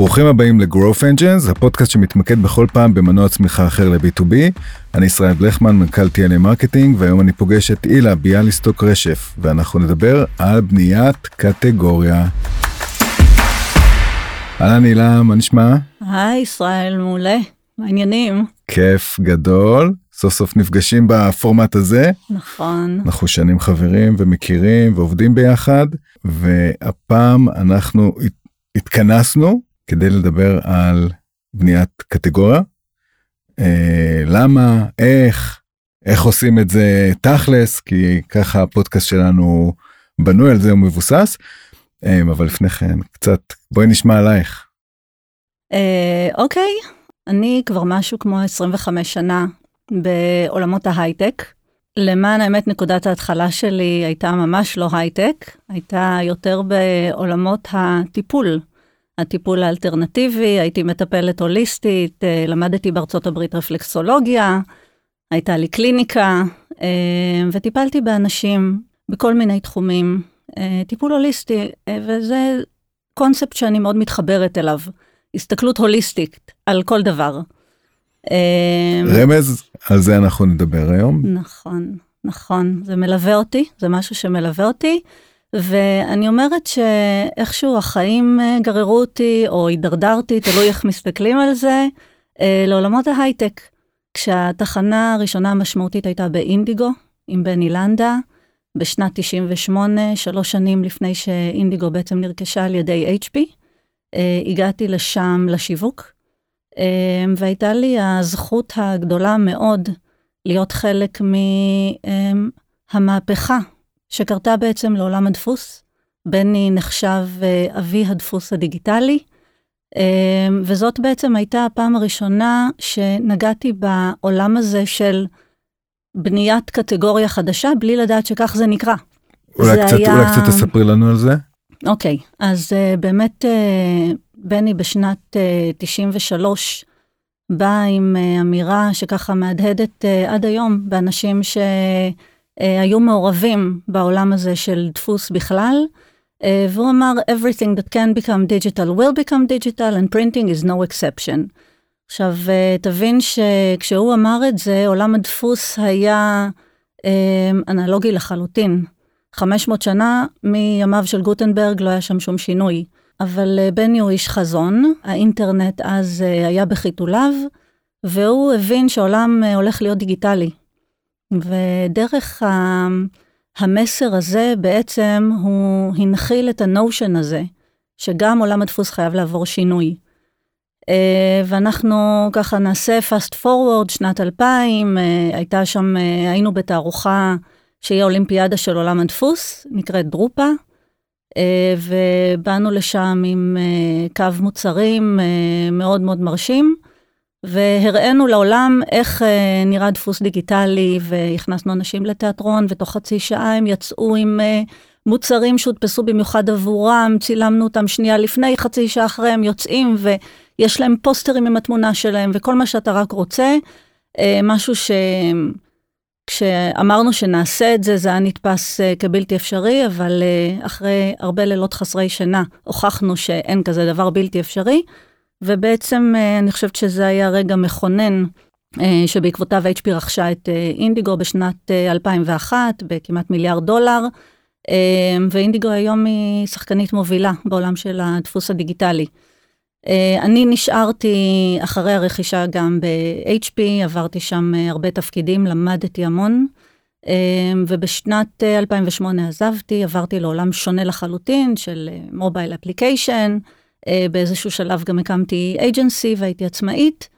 ברוכים הבאים ל-Growth Engines, הפודקאסט שמתמקד בכל פעם במנוע צמיחה אחר ל-B2B. אני ישראל בלכמן, מנכ"ל TNA Marketing, והיום אני פוגש את אילה ביאליסטוק רשף, ואנחנו נדבר על בניית קטגוריה. אהלן אילה, מה נשמע? היי ישראל, מעולה, מה עניינים. כיף גדול, סוף סוף נפגשים בפורמט הזה. נכון. אנחנו שנים חברים ומכירים ועובדים ביחד, והפעם אנחנו התכנסנו כדי לדבר על בניית קטגוריה. אה, למה, איך, איך עושים את זה תכלס, כי ככה הפודקאסט שלנו בנוי על זה ומבוסס. אה, אבל לפני כן, קצת, בואי נשמע עלייך. אה, אוקיי, אני כבר משהו כמו 25 שנה בעולמות ההייטק. למען האמת, נקודת ההתחלה שלי הייתה ממש לא הייטק, הייתה יותר בעולמות הטיפול. הטיפול האלטרנטיבי, הייתי מטפלת הוליסטית, אה, למדתי בארצות הברית רפלקסולוגיה, הייתה לי קליניקה, אה, וטיפלתי באנשים בכל מיני תחומים. אה, טיפול הוליסטי, וזה קונספט שאני מאוד מתחברת אליו, הסתכלות הוליסטית על כל דבר. רמז, על זה אנחנו נדבר היום. נכון, נכון, זה מלווה אותי, זה משהו שמלווה אותי. ואני אומרת שאיכשהו החיים אה, גררו אותי, או הידרדרתי, תלוי איך מסתכלים על זה, אה, לעולמות ההייטק. כשהתחנה הראשונה המשמעותית הייתה באינדיגו, עם בני לנדה, בשנת 98, שלוש שנים לפני שאינדיגו בעצם נרכשה על ידי HP. אה, הגעתי לשם לשיווק, והייתה לי הזכות הגדולה מאוד להיות חלק מהמהפכה שקרתה בעצם לעולם הדפוס. בני נחשב אה, אבי הדפוס הדיגיטלי, אה, וזאת בעצם הייתה הפעם הראשונה שנגעתי בעולם הזה של בניית קטגוריה חדשה, בלי לדעת שכך זה נקרא. אולי, זה קצת, היה... אולי קצת תספרי לנו על זה. אוקיי, okay, אז uh, באמת uh, בני בשנת uh, 93 בא עם uh, אמירה שככה מהדהדת uh, עד היום באנשים ש... אה, היו מעורבים בעולם הזה של דפוס בכלל, אה, והוא אמר, everything that can become digital will become digital and printing is no exception. עכשיו, אה, תבין שכשהוא אמר את זה, עולם הדפוס היה אנלוגי לחלוטין. 500 שנה מימיו של גוטנברג לא היה שם שום שינוי. אבל בני הוא איש חזון, האינטרנט אז היה בחיתוליו, והוא הבין שהעולם הולך להיות דיגיטלי. ודרך המסר הזה בעצם הוא הנחיל את הנושן הזה, שגם עולם הדפוס חייב לעבור שינוי. אה, ואנחנו ככה נעשה fast forward, שנת 2000, אה, הייתה שם, אה, היינו בתערוכה שהיא האולימפיאדה של עולם הדפוס, נקראת דרופה, ובאנו לשם עם קו מוצרים מאוד מאוד מרשים. והראינו לעולם איך אה, נראה דפוס דיגיטלי, והכנסנו אנשים לתיאטרון, ותוך חצי שעה הם יצאו עם אה, מוצרים שהודפסו במיוחד עבורם, צילמנו אותם שנייה לפני, חצי שעה אחרי הם יוצאים, ויש להם פוסטרים עם התמונה שלהם, וכל מה שאתה רק רוצה, אה, משהו ש... כשאמרנו שנעשה את זה, זה היה נתפס כבלתי אפשרי, אבל אחרי הרבה לילות חסרי שינה, הוכחנו שאין כזה דבר בלתי אפשרי. ובעצם אה, אני חושבת שזה היה רגע מכונן, אה, שבעקבותיו HP רכשה את אה, אינדיגו בשנת 2001 בכמעט מיליארד דולר, ואינדיגו היום היא שחקנית מובילה בעולם של הדפוס הדיגיטלי. אני נשארתי אחרי הרכישה גם ב-HP, עברתי שם הרבה תפקידים, למדתי המון, ובשנת 2008 עזבתי, עברתי לעולם שונה לחלוטין של מובייל אפליקיישן, באיזשהו שלב גם הקמתי אייג'נסי והייתי עצמאית,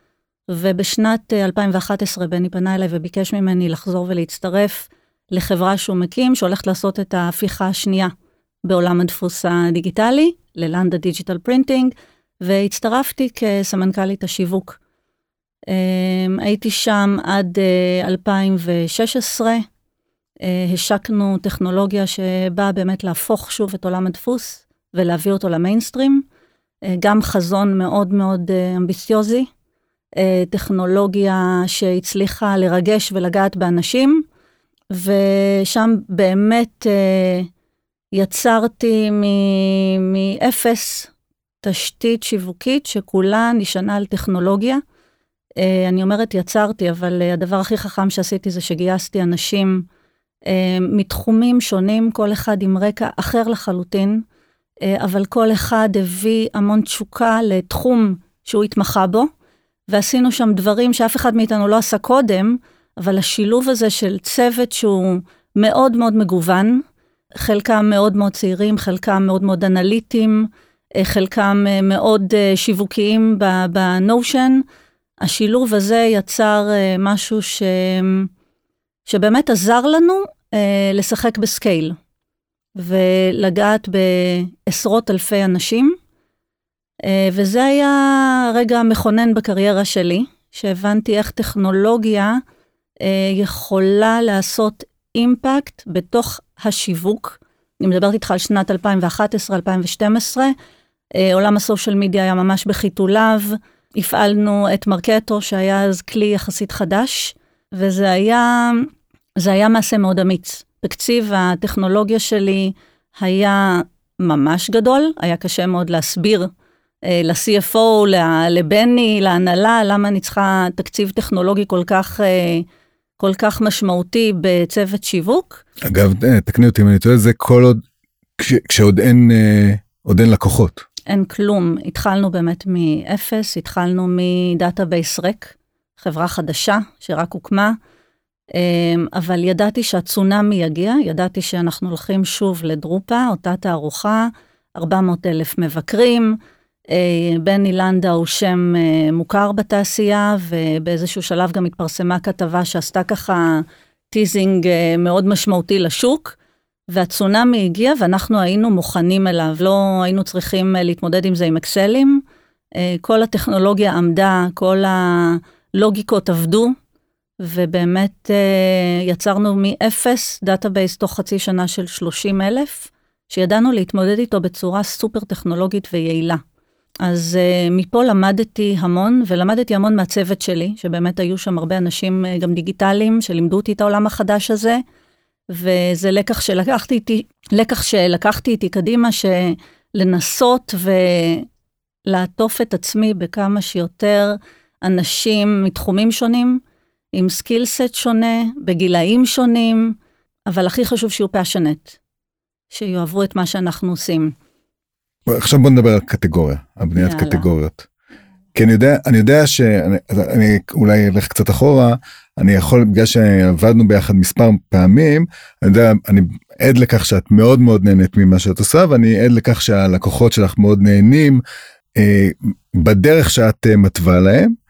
ובשנת 2011 אה, בני פנה אליי וביקש ממני לחזור ולהצטרף לחברה שהוא מקים, שהולכת לעשות את ההפיכה השנייה בעולם הדפוס הדיגיטלי, ל Landa Digital Printing, והצטרפתי כסמנכ"לית השיווק. אה, הייתי שם עד 2016. השקנו טכנולוגיה שבאה באמת להפוך שוב את עולם הדפוס ולהביא אותו למיינסטרים. אה, גם חזון מאוד מאוד אה, אמביציוזי, אה, טכנולוגיה שהצליחה לרגש ולגעת באנשים, ושם באמת יצרתי מאפס תשתית שיווקית שכולה נשענה על טכנולוגיה. אני אומרת יצרתי, אבל הדבר הכי חכם שעשיתי זה שגייסתי אנשים מתחומים שונים, כל אחד עם רקע אחר לחלוטין, אבל כל אחד הביא המון תשוקה לתחום שהוא התמחה בו, ועשינו שם דברים שאף אחד מאיתנו לא עשה קודם, אבל השילוב הזה של צוות שהוא מאוד מאוד מגוון, חלקם מאוד מאוד צעירים, חלקם מאוד מאוד אנליטיים, חלקם מאוד שיווקיים בנושן, השילוב הזה יצר משהו ש... שבאמת עזר לנו לשחק בסקייל, ולגעת בעשרות אלפי אנשים, uh, וזה היה רגע מכונן בקריירה שלי, שהבנתי איך טכנולוגיה uh, יכולה לעשות אימפקט בתוך השיווק. אני מדברת איתך על שנת 2011-2012, uh, עולם הסושיאל מדיה היה ממש בחיתוליו, הפעלנו את מרקטו, שהיה אז כלי יחסית חדש, וזה היה, היה מעשה מאוד אמיץ. תקציב הטכנולוגיה שלי היה ממש גדול, היה קשה מאוד להסביר אה, ל-CFO, לבני, להנהלה, למה אני צריכה תקציב טכנולוגי כל כך, אה, כל כך משמעותי בצוות שיווק. אגב, אה, תקני אותי אם אני טועה, זה כל עוד, כש, כשעוד אין, אה, עוד אין לקוחות. אין כלום. התחלנו באמת מאפס, התחלנו מדאטאבייס ריק, חברה חדשה שרק הוקמה, אבל ידעתי שהצונאמי יגיע, ידעתי שאנחנו הולכים שוב לדרופה, אותה תערוכה, 400 אלף מבקרים, אה, בני לנדה הוא שם אה, מוכר בתעשייה, ובאיזשהו שלב גם התפרסמה כתבה שעשתה ככה teasing אה, מאוד משמעותי לשוק. והצונאמי הגיע ואנחנו היינו מוכנים אליו, לא היינו צריכים להתמודד עם זה עם אקסלים. כל הטכנולוגיה עמדה, כל הלוגיקות עבדו, ובאמת אה, יצרנו מאפס database תוך חצי שנה של 30 אלף, שידענו להתמודד איתו בצורה סופר טכנולוגית ויעילה. אז uh, מפה למדתי המון, ולמדתי המון מהצוות שלי, שבאמת היו שם הרבה אנשים uh, גם דיגיטליים, שלימדו אותי את העולם החדש הזה. וזה לקח שלקחתי איתי, לקח שלקחתי איתי קדימה, שלנסות ולעטוף את עצמי בכמה שיותר אנשים מתחומים שונים, עם skill set שונה, בגילאים שונים, אבל הכי חשוב שיהיו פאשונט, שיאהבו את מה שאנחנו עושים. עכשיו בוא נדבר על קטגוריה, על בניית יאללה. קטגוריות. כי אני יודע, אני יודע שאני אני אולי אלך קצת אחורה, אני יכול, בגלל שעבדנו ביחד מספר פעמים, אני יודע, אני עד לכך שאת מאוד מאוד נהנית ממה שאת עושה, ואני עד לכך שהלקוחות שלך מאוד נהנים אה, בדרך שאת אה, מתווה להם,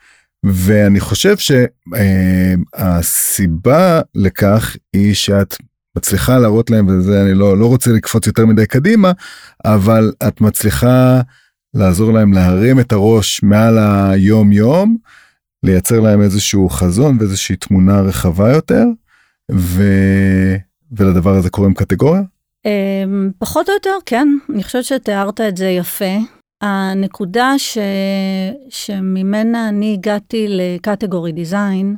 ואני חושב שהסיבה אה, לכך היא שאת מצליחה להראות להם, וזה אני לא, לא רוצה לקפוץ יותר מדי קדימה, אבל את מצליחה לעזור להם להרים את הראש מעל היום יום. לייצר להם איזשהו חזון ואיזושהי תמונה רחבה יותר, ו... ולדבר הזה קוראים קטגוריה? אמ, פחות או יותר, כן. אני חושבת שתיארת את זה יפה. הנקודה ש... שממנה אני הגעתי לקטגורי דיזיין,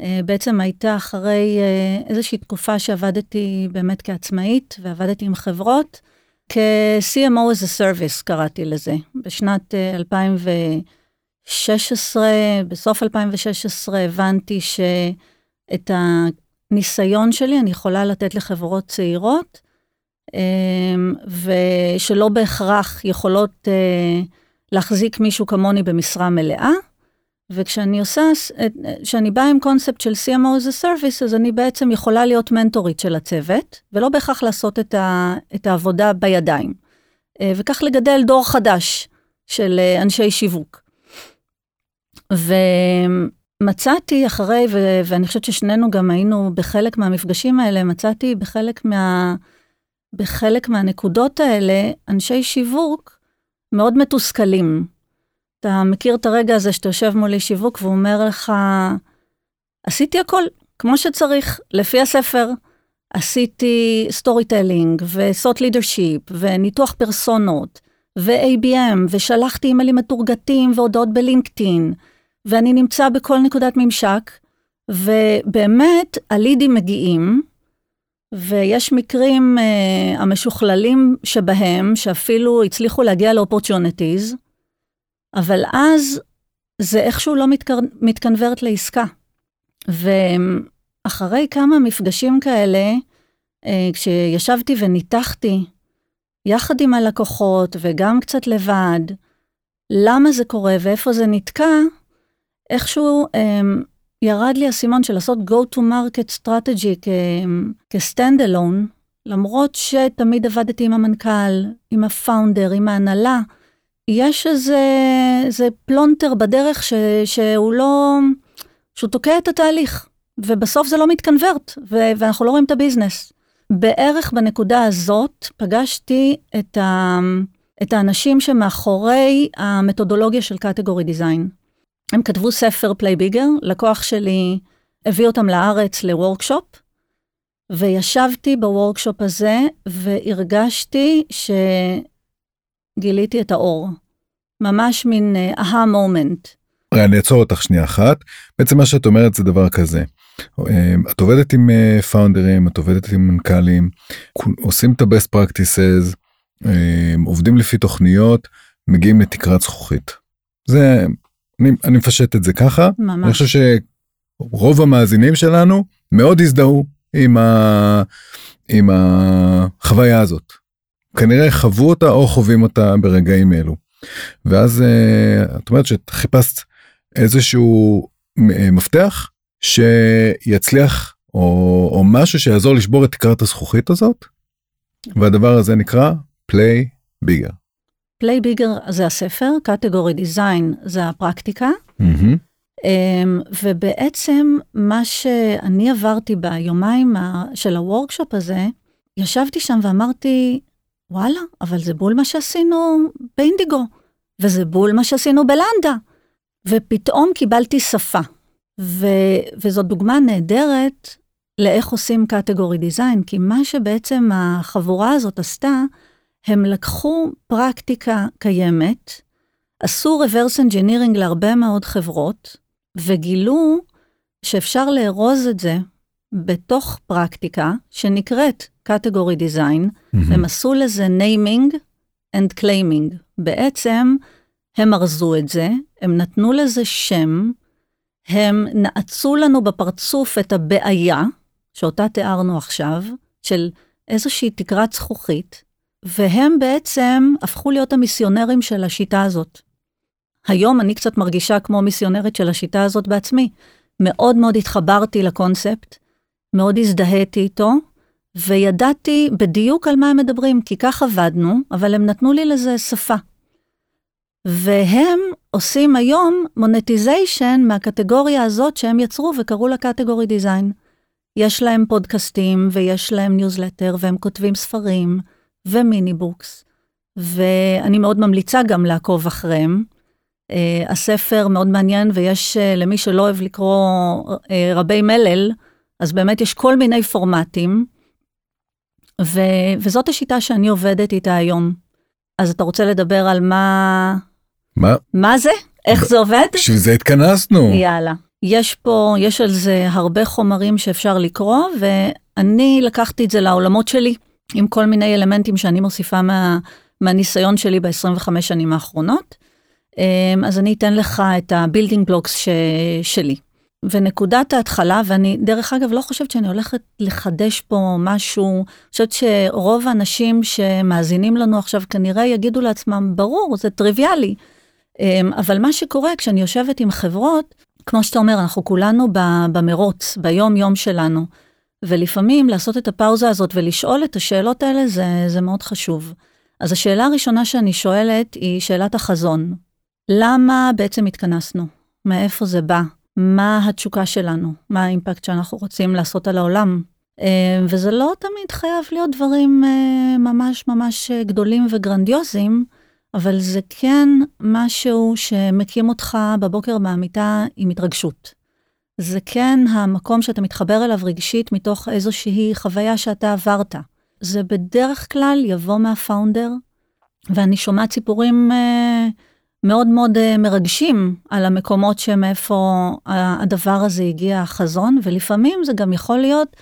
אה, בעצם הייתה אחרי אה, איזושהי תקופה שעבדתי באמת כעצמאית ועבדתי עם חברות, כ-CMO as a service קראתי לזה, בשנת 2000 אה. 2016, בסוף 2016 הבנתי שאת הניסיון שלי אני יכולה לתת לחברות צעירות, ושלא בהכרח יכולות אה, להחזיק מישהו כמוני במשרה מלאה. וכשאני עושה, כשאני באה עם קונספט של CMO as a service, אז אני בעצם יכולה להיות מנטורית של הצוות, ולא בהכרח לעשות את, ה, את העבודה בידיים. אה, וכך לגדל דור חדש של אה, אנשי שיווק. ומצאתי אחרי, ו- ואני חושבת ששנינו גם היינו בחלק מהמפגשים האלה, מצאתי בחלק, מה, בחלק מהנקודות האלה אנשי שיווק מאוד מתוסכלים. אתה מכיר את הרגע הזה שאתה יושב מולי שיווק והוא אומר לך, עשיתי הכל כמו שצריך, לפי הספר. עשיתי storytelling ו thought leadership וניתוח פרסונות ו-ABM ושלחתי אימיילים מתורגטים והודעות בלינקדאין ואני נמצא בכל נקודת ממשק, ובאמת הלידים מגיעים, ויש מקרים uh, המשוכללים שבהם, שאפילו הצליחו להגיע לאופורטיוניטיז, אבל אז זה איכשהו לא מתקר... מתקנברט לעסקה. ואחרי כמה מפגשים כאלה, uh, כשישבתי וניתחתי יחד עם הלקוחות וגם קצת לבד, למה זה קורה ואיפה זה נתקע, איכשהו um, ירד לי האסימון של לעשות go to market strategy כ-stand alone, למרות שתמיד עבדתי עם המנכ"ל, עם ה founder, עם ההנהלה, יש איזה, איזה פלונטר בדרך ש, שהוא לא, שהוא תוקע את התהליך, ובסוף זה לא מתקנוורט, ו, ואנחנו לא רואים את ה business. בערך בנקודה הזאת פגשתי את, ה, את האנשים שמאחורי המתודולוגיה של category design. הם כתבו ספר Play Bigger, לקוח שלי הביא אותם לארץ ל workshop, וישבתי ב workshop הזה והרגשתי שגיליתי את האור. ממש מין אהה uh, moment. אני אעצור אותך שנייה אחת. בעצם מה שאת אומרת זה דבר כזה. אה, את עובדת עם founderים, אה, את עובדת עם מנכ"לים, עושים את ה-best practices, אה, עובדים לפי תוכניות, מגיעים לתקרת זכוכית. זה אני, אני מפשט את זה ככה. ממש. אני חושב שרוב המאזינים שלנו מאוד הזדהו עם, ה, עם החוויה הזאת. כנראה חוו אותה או חווים אותה ברגעים אלו. ואז uh, את אומרת שחיפשת איזשהו uh, מפתח שיצליח או, או משהו שיעזור לשבור את תקרת הזכוכית הזאת. והדבר הזה נקרא play bigger. Play Bigger זה הספר, category design זה הפרקטיקה. Mm-hmm. ובעצם מה שאני עברתי ביומיים של ה workshop הזה, ישבתי שם ואמרתי, וואלה, אבל זה בול מה שעשינו באינדיגו, וזה בול מה שעשינו בלנדה. ופתאום קיבלתי שפה. ו, וזאת דוגמה נהדרת לאיך עושים קטגורי דיזיין, כי מה שבעצם החבורה הזאת עשתה, הם לקחו פרקטיקה קיימת, עשו reverse engineering להרבה מאוד חברות, וגילו שאפשר לארוז את זה בתוך פרקטיקה שנקראת Category Design, mm-hmm. הם עשו לזה naming and claiming. בעצם הם ארזו את זה, הם נתנו לזה שם, הם נעצו לנו בפרצוף את הבעיה, שאותה תיארנו עכשיו, של איזושהי תקרת זכוכית, והם בעצם הפכו להיות המיסיונרים של השיטה הזאת. היום אני קצת מרגישה כמו מיסיונרית של השיטה הזאת בעצמי. מאוד מאוד התחברתי לקונספט, מאוד הזדהיתי איתו, וידעתי בדיוק על מה הם מדברים, כי כך עבדנו, אבל הם נתנו לי לזה שפה. והם עושים היום monetization מהקטגוריה הזאת שהם יצרו וקראו לה category design. יש להם פודקאסטים ויש להם ניוזלטר והם כותבים ספרים, ו mini books, ואני מאוד ממליצה גם לעקוב אחריהם. Uh, הספר מאוד מעניין, ויש uh, למי שלא אוהב לקרוא uh, רבי מלל, אז באמת יש כל מיני פורמטים, ו, וזאת השיטה שאני עובדת איתה היום. אז אתה רוצה לדבר על מה... מה? מה זה? איך זה עובד? בשביל זה התכנסנו. יאללה. יש פה, יש על זה הרבה חומרים שאפשר לקרוא, ואני לקחתי את זה לעולמות שלי. עם כל מיני אלמנטים שאני מוסיפה מה, מהניסיון שלי ב-25 שנים האחרונות. אמ, אז אני אתן לך את ה building blocks ש... שלי. ונקודת ההתחלה, ואני דרך אגב לא חושבת שאני הולכת לחדש פה משהו, אני חושבת שרוב האנשים שמאזינים לנו עכשיו כנראה יגידו לעצמם, ברור, זה טריוויאלי. אמ, אבל מה שקורה כשאני יושבת עם חברות, כמו שאתה אומר, אנחנו כולנו במרוץ, ביום-יום שלנו. ולפעמים לעשות את הפאוזה הזאת ולשאול את השאלות האלה זה, זה מאוד חשוב. אז השאלה הראשונה שאני שואלת היא שאלת החזון. למה בעצם התכנסנו? מאיפה זה בא? מה התשוקה שלנו? מה האימפקט שאנחנו רוצים לעשות על העולם? אה, וזה לא תמיד חייב להיות דברים אה, ממש ממש גדולים וגרנדיוזיים, אבל זה כן משהו שמקים אותך בבוקר מהמיטה עם התרגשות. זה כן המקום שאתה מתחבר אליו רגשית מתוך איזושהי חוויה שאתה עברת. זה בדרך כלל יבוא מהפאונדר, ואני שומעת סיפורים אה, מאוד מאוד אה, מרגשים על המקומות שמאיפה הדבר הזה הגיע, החזון, ולפעמים זה גם יכול להיות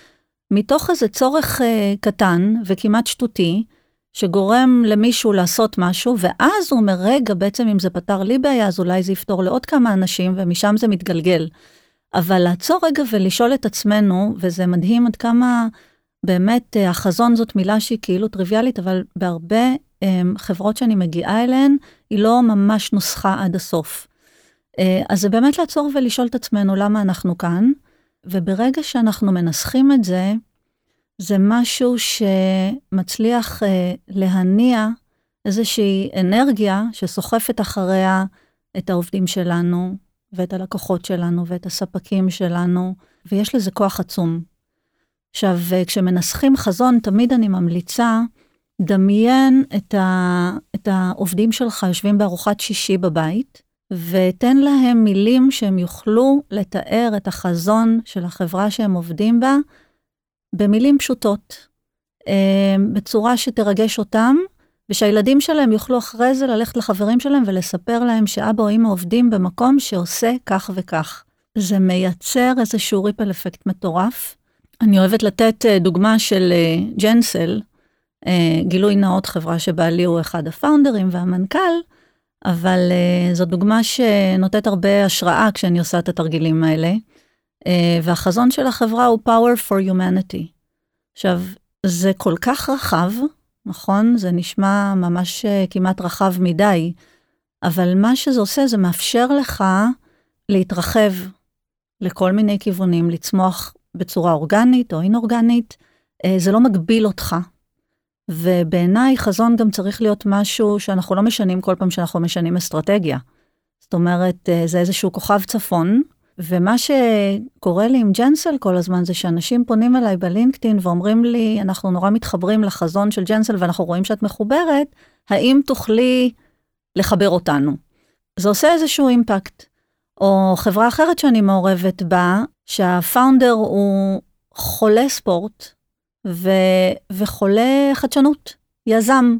מתוך איזה צורך אה, קטן וכמעט שטותי, שגורם למישהו לעשות משהו, ואז הוא אומר, רגע, בעצם אם זה פתר לי בעיה, אז אולי זה יפתור לעוד כמה אנשים, ומשם זה מתגלגל. אבל לעצור רגע ולשאול את עצמנו, וזה מדהים עד כמה באמת אה, החזון זאת מילה שהיא כאילו טריוויאלית, אבל בהרבה um, חברות שאני מגיעה אליהן, היא לא ממש נוסחה עד הסוף. Uh, אז זה באמת לעצור ולשאול את עצמנו למה אנחנו כאן, וברגע שאנחנו מנסחים את זה, זה משהו שמצליח uh, להניע איזושהי אנרגיה שסוחפת אחריה את העובדים שלנו, ואת הלקוחות שלנו, ואת הספקים שלנו, ויש לזה כוח עצום. עכשיו, כשמנסחים חזון, תמיד אני ממליצה, דמיין את, ה, את העובדים שלך יושבים בארוחת שישי בבית, ותן להם מילים שהם יוכלו לתאר את החזון של החברה שהם עובדים בה במילים פשוטות, אה, בצורה שתרגש אותם, ושהילדים שלהם יוכלו אחרי זה ללכת לחברים שלהם ולספר להם שאבא או אמא עובדים במקום שעושה כך וכך. זה מייצר איזשהו ריפל אפקט מטורף. אני אוהבת לתת אה, דוגמה של אה, ג'נסל, גילוי נאות חברה שבעלי הוא אחד הפאונדרים והמנכ"ל, אבל זו דוגמה שנותנת הרבה השראה כשאני עושה את התרגילים האלה. והחזון של החברה הוא Power for Humanity. עכשיו, זה כל כך רחב, נכון? זה נשמע ממש אה, כמעט רחב מדי, אבל מה שזה עושה, זה מאפשר לך להתרחב לכל מיני כיוונים, לצמוח בצורה אורגנית או אינאורגנית, אה, זה לא מגביל אותך. ובעיניי חזון גם צריך להיות משהו שאנחנו לא משנים כל פעם שאנחנו משנים אסטרטגיה. זאת אומרת, אה, זה איזשהו כוכב צפון, ומה שקורה לי עם ג'נסל כל הזמן זה שאנשים פונים אליי בלינקדאין ואומרים לי, אנחנו נורא מתחברים לחזון של ג'נסל ואנחנו רואים שאת מחוברת, האם תוכלי לחבר אותנו? זה עושה איזשהו אימפקט. או חברה אחרת שאני מעורבת בה, שהפאונדר הוא חולה ספורט ו... וחולה חדשנות, יזם.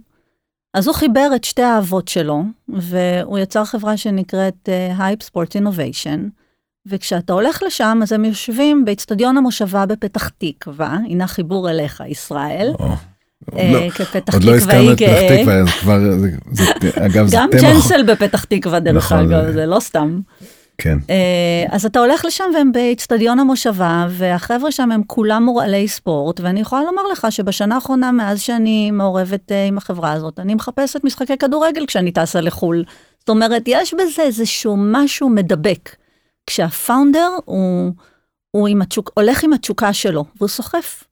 אז הוא חיבר את שתי האהבות שלו, והוא יצר חברה שנקראת HYPE Sports Innovation. וכשאתה הולך לשם, אז הם יושבים באצטדיון המושבה בפתח תקווה, הנה חיבור אליך, ישראל. אה, לא, כפתח תקוואי גאה. אגב, זה גם ג'נסל בפתח תקווה, דרך נכון, אגב, זה לא סתם. כן. אה, אז אתה הולך לשם והם באצטדיון המושבה, והחבר'ה שם הם כולם מורעלי ספורט, ואני יכולה לומר לך שבשנה האחרונה, מאז שאני מעורבת אה, עם החברה הזאת, אני מחפשת משחקי כדורגל כשאני טסה לחו"ל. זאת אומרת, יש בזה איזשהו משהו מדבק. כשהפאונדר הוא, הוא עם התשוק, הולך עם התשוקה שלו, והוא סוחף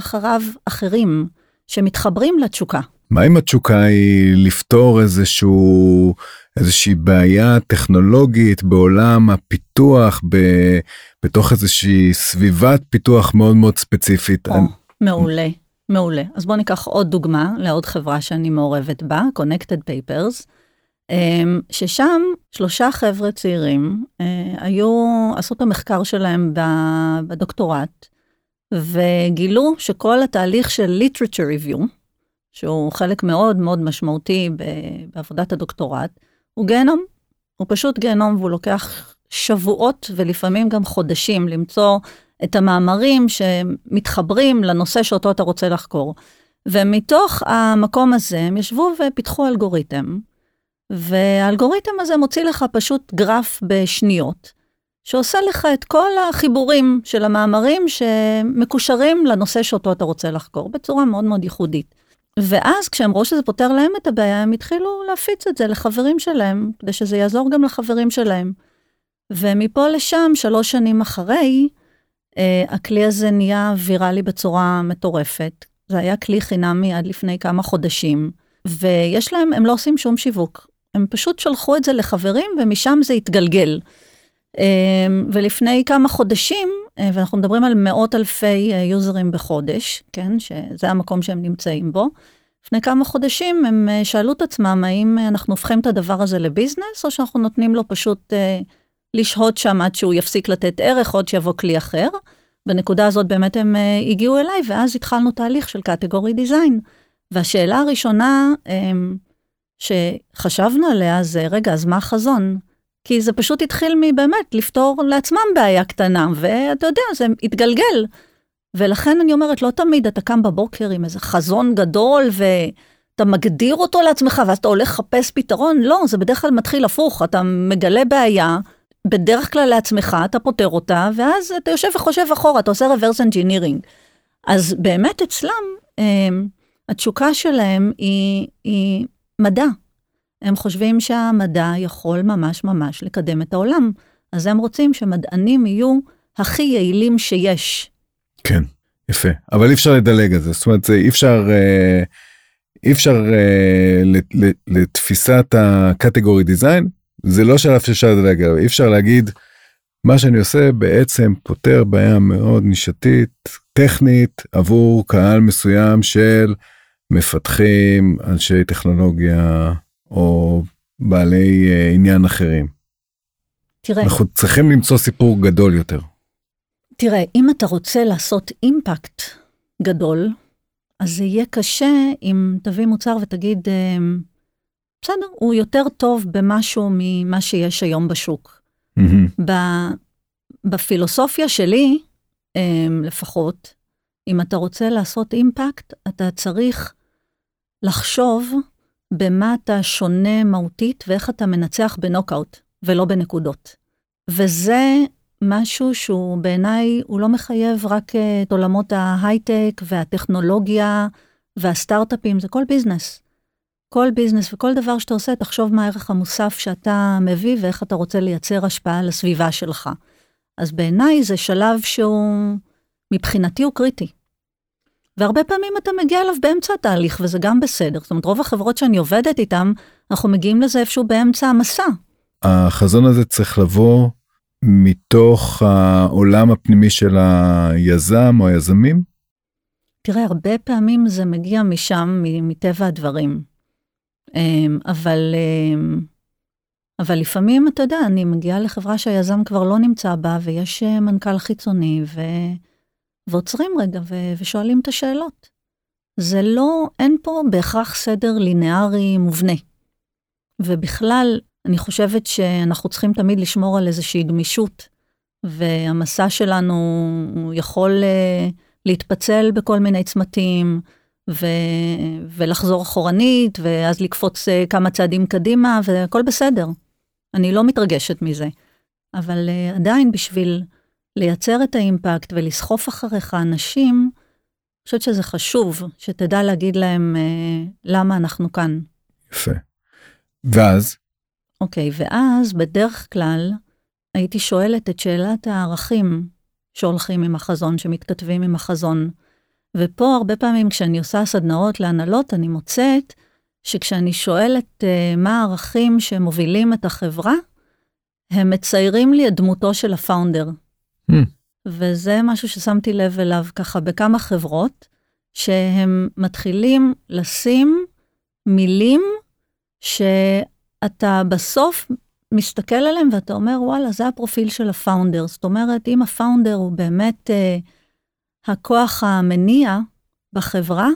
אחריו אחרים שמתחברים לתשוקה. מה אם התשוקה היא לפתור איזשהו, איזושהי בעיה טכנולוגית בעולם הפיתוח, ב, בתוך איזושהי סביבת פיתוח מאוד מאוד ספציפית? או, אני... מעולה, מעולה. אז בואו ניקח עוד דוגמה לעוד חברה שאני מעורבת בה, Connected Papers. אמ, ששם שלושה חבר'ה צעירים אה, היו, עשו את המחקר שלהם בדוקטורט, וגילו שכל התהליך של literature review, שהוא חלק מאוד מאוד משמעותי בעבודת הדוקטורט, הוא גיהנום. הוא פשוט גיהנום והוא לוקח שבועות ולפעמים גם חודשים למצוא את המאמרים שמתחברים לנושא שאותו אתה רוצה לחקור. ומתוך המקום הזה הם ישבו ופיתחו אלגוריתם. והאלגוריתם הזה מוציא לך פשוט גרף בשניות, שעושה לך את כל החיבורים של המאמרים שמקושרים לנושא שאותו אתה רוצה לחקור בצורה מאוד מאוד ייחודית. ואז כשהם ראו שזה פותר להם את הבעיה, הם התחילו להפיץ את זה לחברים שלהם, כדי שזה יעזור גם לחברים שלהם. ומפה לשם, שלוש שנים אחרי, אה, הכלי הזה נהיה ויראלי בצורה מטורפת. זה היה כלי חינמי עד לפני כמה חודשים, ויש להם, הם לא עושים שום שיווק. הם פשוט שלחו את זה לחברים ומשם זה התגלגל. אמ, ולפני כמה חודשים, אה, ואנחנו מדברים על מאות אלפי אה, יוזרים בחודש, כן, שזה המקום שהם נמצאים בו, לפני כמה חודשים הם אה, שאלו את עצמם האם אנחנו הופכים את הדבר הזה לביזנס, או שאנחנו נותנים לו פשוט לשהות שם עד שהוא יפסיק לתת ערך, עוד שיבוא כלי אחר. בנקודה הזאת באמת הם הגיעו אליי, ואז התחלנו תהליך של קטגורי דיזיין. והשאלה הראשונה, אמ, שחשבנו עליה זה, רגע, אז מה החזון? כי זה פשוט התחיל מבאמת לפתור לעצמם בעיה קטנה, ואתה יודע, זה התגלגל. ולכן אני אומרת, לא תמיד אתה קם בבוקר עם איזה חזון גדול ואתה מגדיר אותו לעצמך ואז אתה הולך לחפש פתרון, לא, זה בדרך כלל מתחיל הפוך, אתה מגלה בעיה, בדרך כלל לעצמך, אתה פותר אותה, ואז אתה יושב וחושב אחורה, אתה עושה reverse engineering. אז באמת אצלם, הם, התשוקה שלהם היא, היא מדע. הם חושבים שהמדע יכול ממש ממש לקדם את העולם. אז הם רוצים שמדענים יהיו הכי יעילים שיש. כן, יפה. אבל אי אפשר לדלג על זה, זאת אומרת, אי אפשר, אה, אי אפשר אה, לתפיסת הקטגורי דיזיין, זה לא שלב שאפשר לדלג עליו, אי אפשר להגיד, מה שאני עושה בעצם פותר בעיה מאוד נישתית, טכנית, עבור קהל מסוים של מפתחים, אנשי טכנולוגיה או בעלי uh, עניין אחרים. תראה, אנחנו צריכים למצוא סיפור גדול יותר. תראה, אם אתה רוצה לעשות אימפקט גדול, אז זה יהיה קשה אם תביא מוצר ותגיד, אה, בסדר, הוא יותר טוב במשהו ממה שיש היום בשוק. Mm-hmm. בפילוסופיה שלי, אה, לפחות, אם אתה רוצה לעשות אימפקט, אתה צריך לחשוב במה אתה שונה מהותית ואיך אתה מנצח בנוקאוט ולא בנקודות. וזה משהו שהוא בעיניי, הוא לא מחייב רק את עולמות ההייטק והטכנולוגיה והסטארט-אפים, זה כל ביזנס. כל ביזנס וכל דבר שאתה עושה, תחשוב מה הערך המוסף שאתה מביא ואיך אתה רוצה לייצר השפעה על הסביבה שלך. אז בעיניי זה שלב שהוא, מבחינתי הוא קריטי. והרבה פעמים אתה מגיע אליו באמצע התהליך, וזה גם בסדר. זאת אומרת, רוב החברות שאני עובדת איתן, אנחנו מגיעים לזה איפשהו באמצע המסע. החזון הזה צריך לבוא מתוך העולם הפנימי של היזם או היזמים? תראה, הרבה פעמים זה מגיע משם, מטבע הדברים. אמ, אבל, אמ, אבל לפעמים, אתה יודע, אני מגיעה לחברה שהיזם כבר לא נמצא בה, ויש אה, מנכ"ל חיצוני, ו... ועוצרים רגע ו... ושואלים את השאלות. זה לא, אין פה בהכרח סדר לינארי מובנה. ובכלל, אני חושבת שאנחנו צריכים תמיד לשמור על איזושהי גמישות, והמסע שלנו יכול uh, להתפצל בכל מיני צמתים, ו... ולחזור אחורנית, ואז לקפוץ uh, כמה צעדים קדימה, והכל בסדר. אני לא מתרגשת מזה. אבל uh, עדיין בשביל לייצר את האימפקט ולסחוף אחריך אנשים, אני חושבת שזה חשוב, שתדע להגיד להם uh, למה אנחנו כאן. יפה. ואז? אוקיי, okay, ואז בדרך כלל הייתי שואלת את שאלת הערכים שהולכים עם החזון, שמתכתבים עם החזון. ופה הרבה פעמים כשאני עושה סדנאות להנהלות, אני מוצאת שכשאני שואלת uh, מה הערכים שמובילים את החברה, הם מציירים לי את דמותו של הפאונדר. Mm. וזה משהו ששמתי לב אליו ככה בכמה חברות, שהם מתחילים לשים מילים שאתה בסוף מסתכל עליהם ואתה אומר, וואלה, זה הפרופיל של הפאונדר. זאת אומרת, אם הפאונדר הוא באמת אה, הכוח המניע בחברה,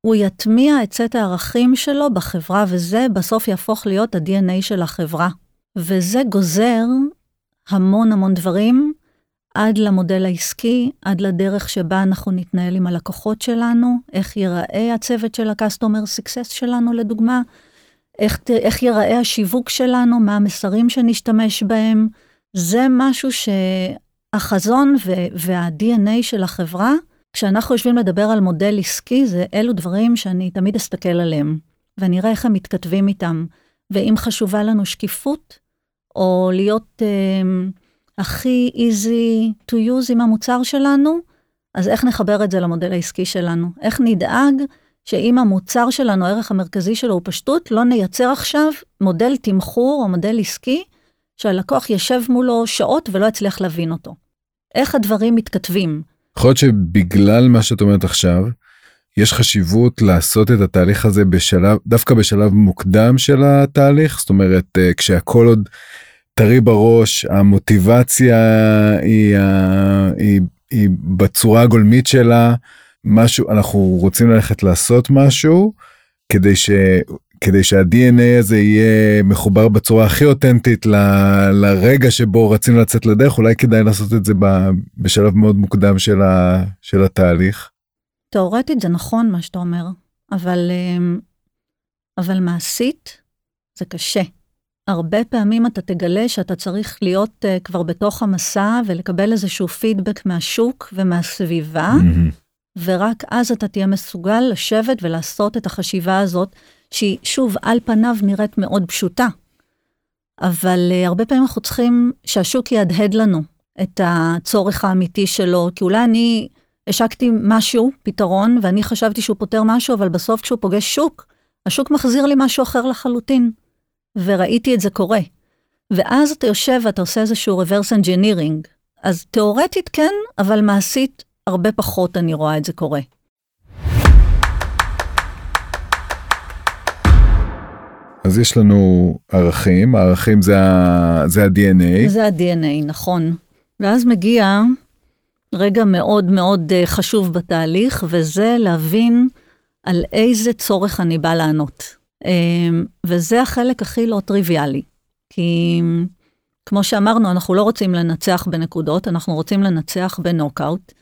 הוא יטמיע את סט הערכים שלו בחברה, וזה בסוף יהפוך להיות ה-DNA של החברה. וזה גוזר המון המון דברים עד למודל העסקי, עד לדרך שבה אנחנו נתנהל עם הלקוחות שלנו, איך ייראה הצוות של ה-customer success שלנו לדוגמה, איך, איך ייראה השיווק שלנו, מה המסרים שנשתמש בהם. זה משהו שהחזון וה-DNA של החברה, כשאנחנו יושבים לדבר על מודל עסקי, זה אלו דברים שאני תמיד אסתכל עליהם, ואני אראה איך הם מתכתבים איתם. ואם חשובה לנו שקיפות, או להיות... Uh, הכי easy to use עם המוצר שלנו, אז איך נחבר את זה למודל העסקי שלנו? איך נדאג שאם המוצר שלנו, הערך המרכזי שלו הוא פשטות, לא נייצר עכשיו מודל תמחור או מודל עסקי שהלקוח יושב מולו שעות ולא יצליח להבין אותו. איך הדברים מתכתבים? יכול להיות שבגלל מה שאת אומרת עכשיו, יש חשיבות לעשות את התהליך הזה בשלב, דווקא בשלב מוקדם של התהליך, זאת אומרת, אה, כשהכל עוד טרי בראש, המוטיבציה היא, היא, היא בצורה הגולמית שלה, משהו, אנחנו רוצים ללכת לעשות משהו, כדי ש... כדי שה-DNA הזה יהיה מחובר בצורה הכי אותנטית ל, לרגע שבו רצינו לצאת לדרך, אולי כדאי לעשות את זה ב, בשלב מאוד מוקדם של, ה, של התהליך. תאורטית זה נכון מה שאתה אומר, אבל, אמ, אבל מעשית זה קשה. הרבה פעמים אתה תגלה שאתה צריך להיות uh, כבר בתוך המסע ולקבל איזשהו פידבק מהשוק ומהסביבה, mm-hmm. ורק אז אתה תהיה מסוגל לשבת ולעשות את החשיבה הזאת, שהיא שוב על פניו נראית מאוד פשוטה. אבל uh, הרבה פעמים אנחנו צריכים שהשוק יהדהד לנו את הצורך האמיתי שלו, כי אולי אני השקתי משהו, פתרון, ואני חשבתי שהוא פותר משהו, אבל בסוף כשהוא פוגש שוק, השוק מחזיר לי משהו אחר לחלוטין. וראיתי את זה קורה. ואז אתה יושב ואתה עושה איזשהו reverse engineering. אז תיאורטית כן, אבל מעשית הרבה פחות אני רואה את זה קורה. אז יש לנו ערכים, הערכים זה, ה, זה ה-DNA. זה ה-DNA, נכון. ואז מגיע רגע מאוד מאוד אה, חשוב בתהליך, וזה להבין על איזה צורך אני בא לענות. אמ, וזה החלק הכי לא טריוויאלי. כי כמו שאמרנו, אנחנו לא רוצים לנצח בנקודות, אנחנו רוצים לנצח בנוקאוט.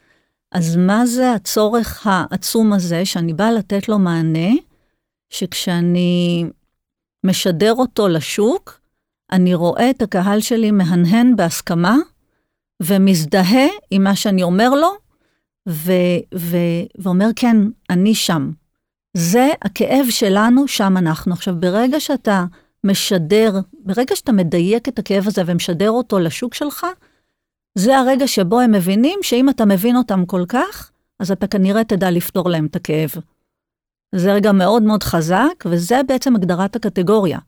אז מה זה הצורך העצום הזה שאני באה לתת לו מענה, שכשאני משדר אותו לשוק, אני רואה את הקהל שלי מהנהן בהסכמה ומזדהה עם מה שאני אומר לו, ו- ו- ואומר, כן, אני שם. זה הכאב שלנו, שם אנחנו. עכשיו, ברגע שאתה משדר, ברגע שאתה מדייק את הכאב הזה ומשדר אותו לשוק שלך, זה הרגע שבו הם מבינים שאם אתה מבין אותם כל כך, אז אתה כנראה תדע לפתור להם את הכאב. זה רגע מאוד מאוד חזק, וזה בעצם הגדרת הקטגוריה.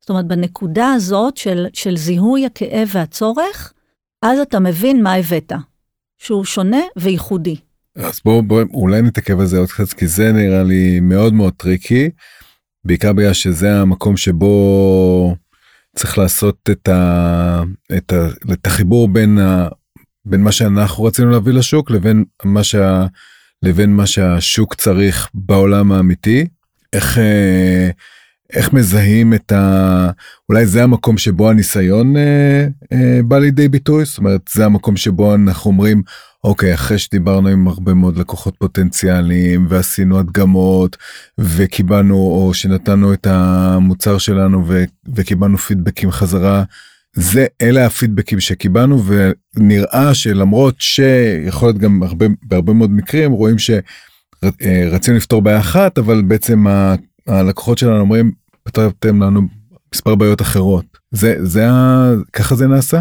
זאת אומרת, בנקודה הזאת של, של זיהוי הכאב והצורך, אז אתה מבין מה הבאת, שהוא שונה וייחודי. אז בואו בוא, אולי נתעכב על זה עוד קצת כי זה נראה לי מאוד מאוד טריקי בעיקר בגלל שזה המקום שבו צריך לעשות את, ה, את, ה, את החיבור בין, ה, בין מה שאנחנו רצינו להביא לשוק לבין מה, שה, לבין מה שהשוק צריך בעולם האמיתי. איך, אה, איך מזהים את ה... אולי זה המקום שבו הניסיון אה, אה, בא לידי ביטוי, זאת אומרת זה המקום שבו אנחנו אומרים אוקיי אחרי שדיברנו עם הרבה מאוד לקוחות פוטנציאליים ועשינו הדגמות וקיבלנו או שנתנו את המוצר שלנו ו, וקיבלנו פידבקים חזרה. זה אלה הפידבקים שקיבלנו ונראה שלמרות שיכול להיות גם הרבה בהרבה מאוד מקרים רואים שרצינו לפתור בעיה אחת אבל בעצם הלקוחות שלנו אומרים פתרתם לנו מספר בעיות אחרות זה זה ככה זה נעשה.